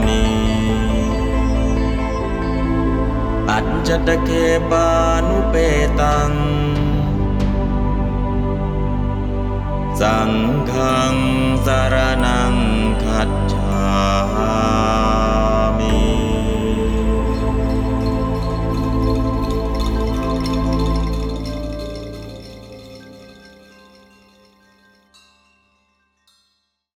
ม อัจจตเคปานุเปตัง สังฆังสารนังคัจฉา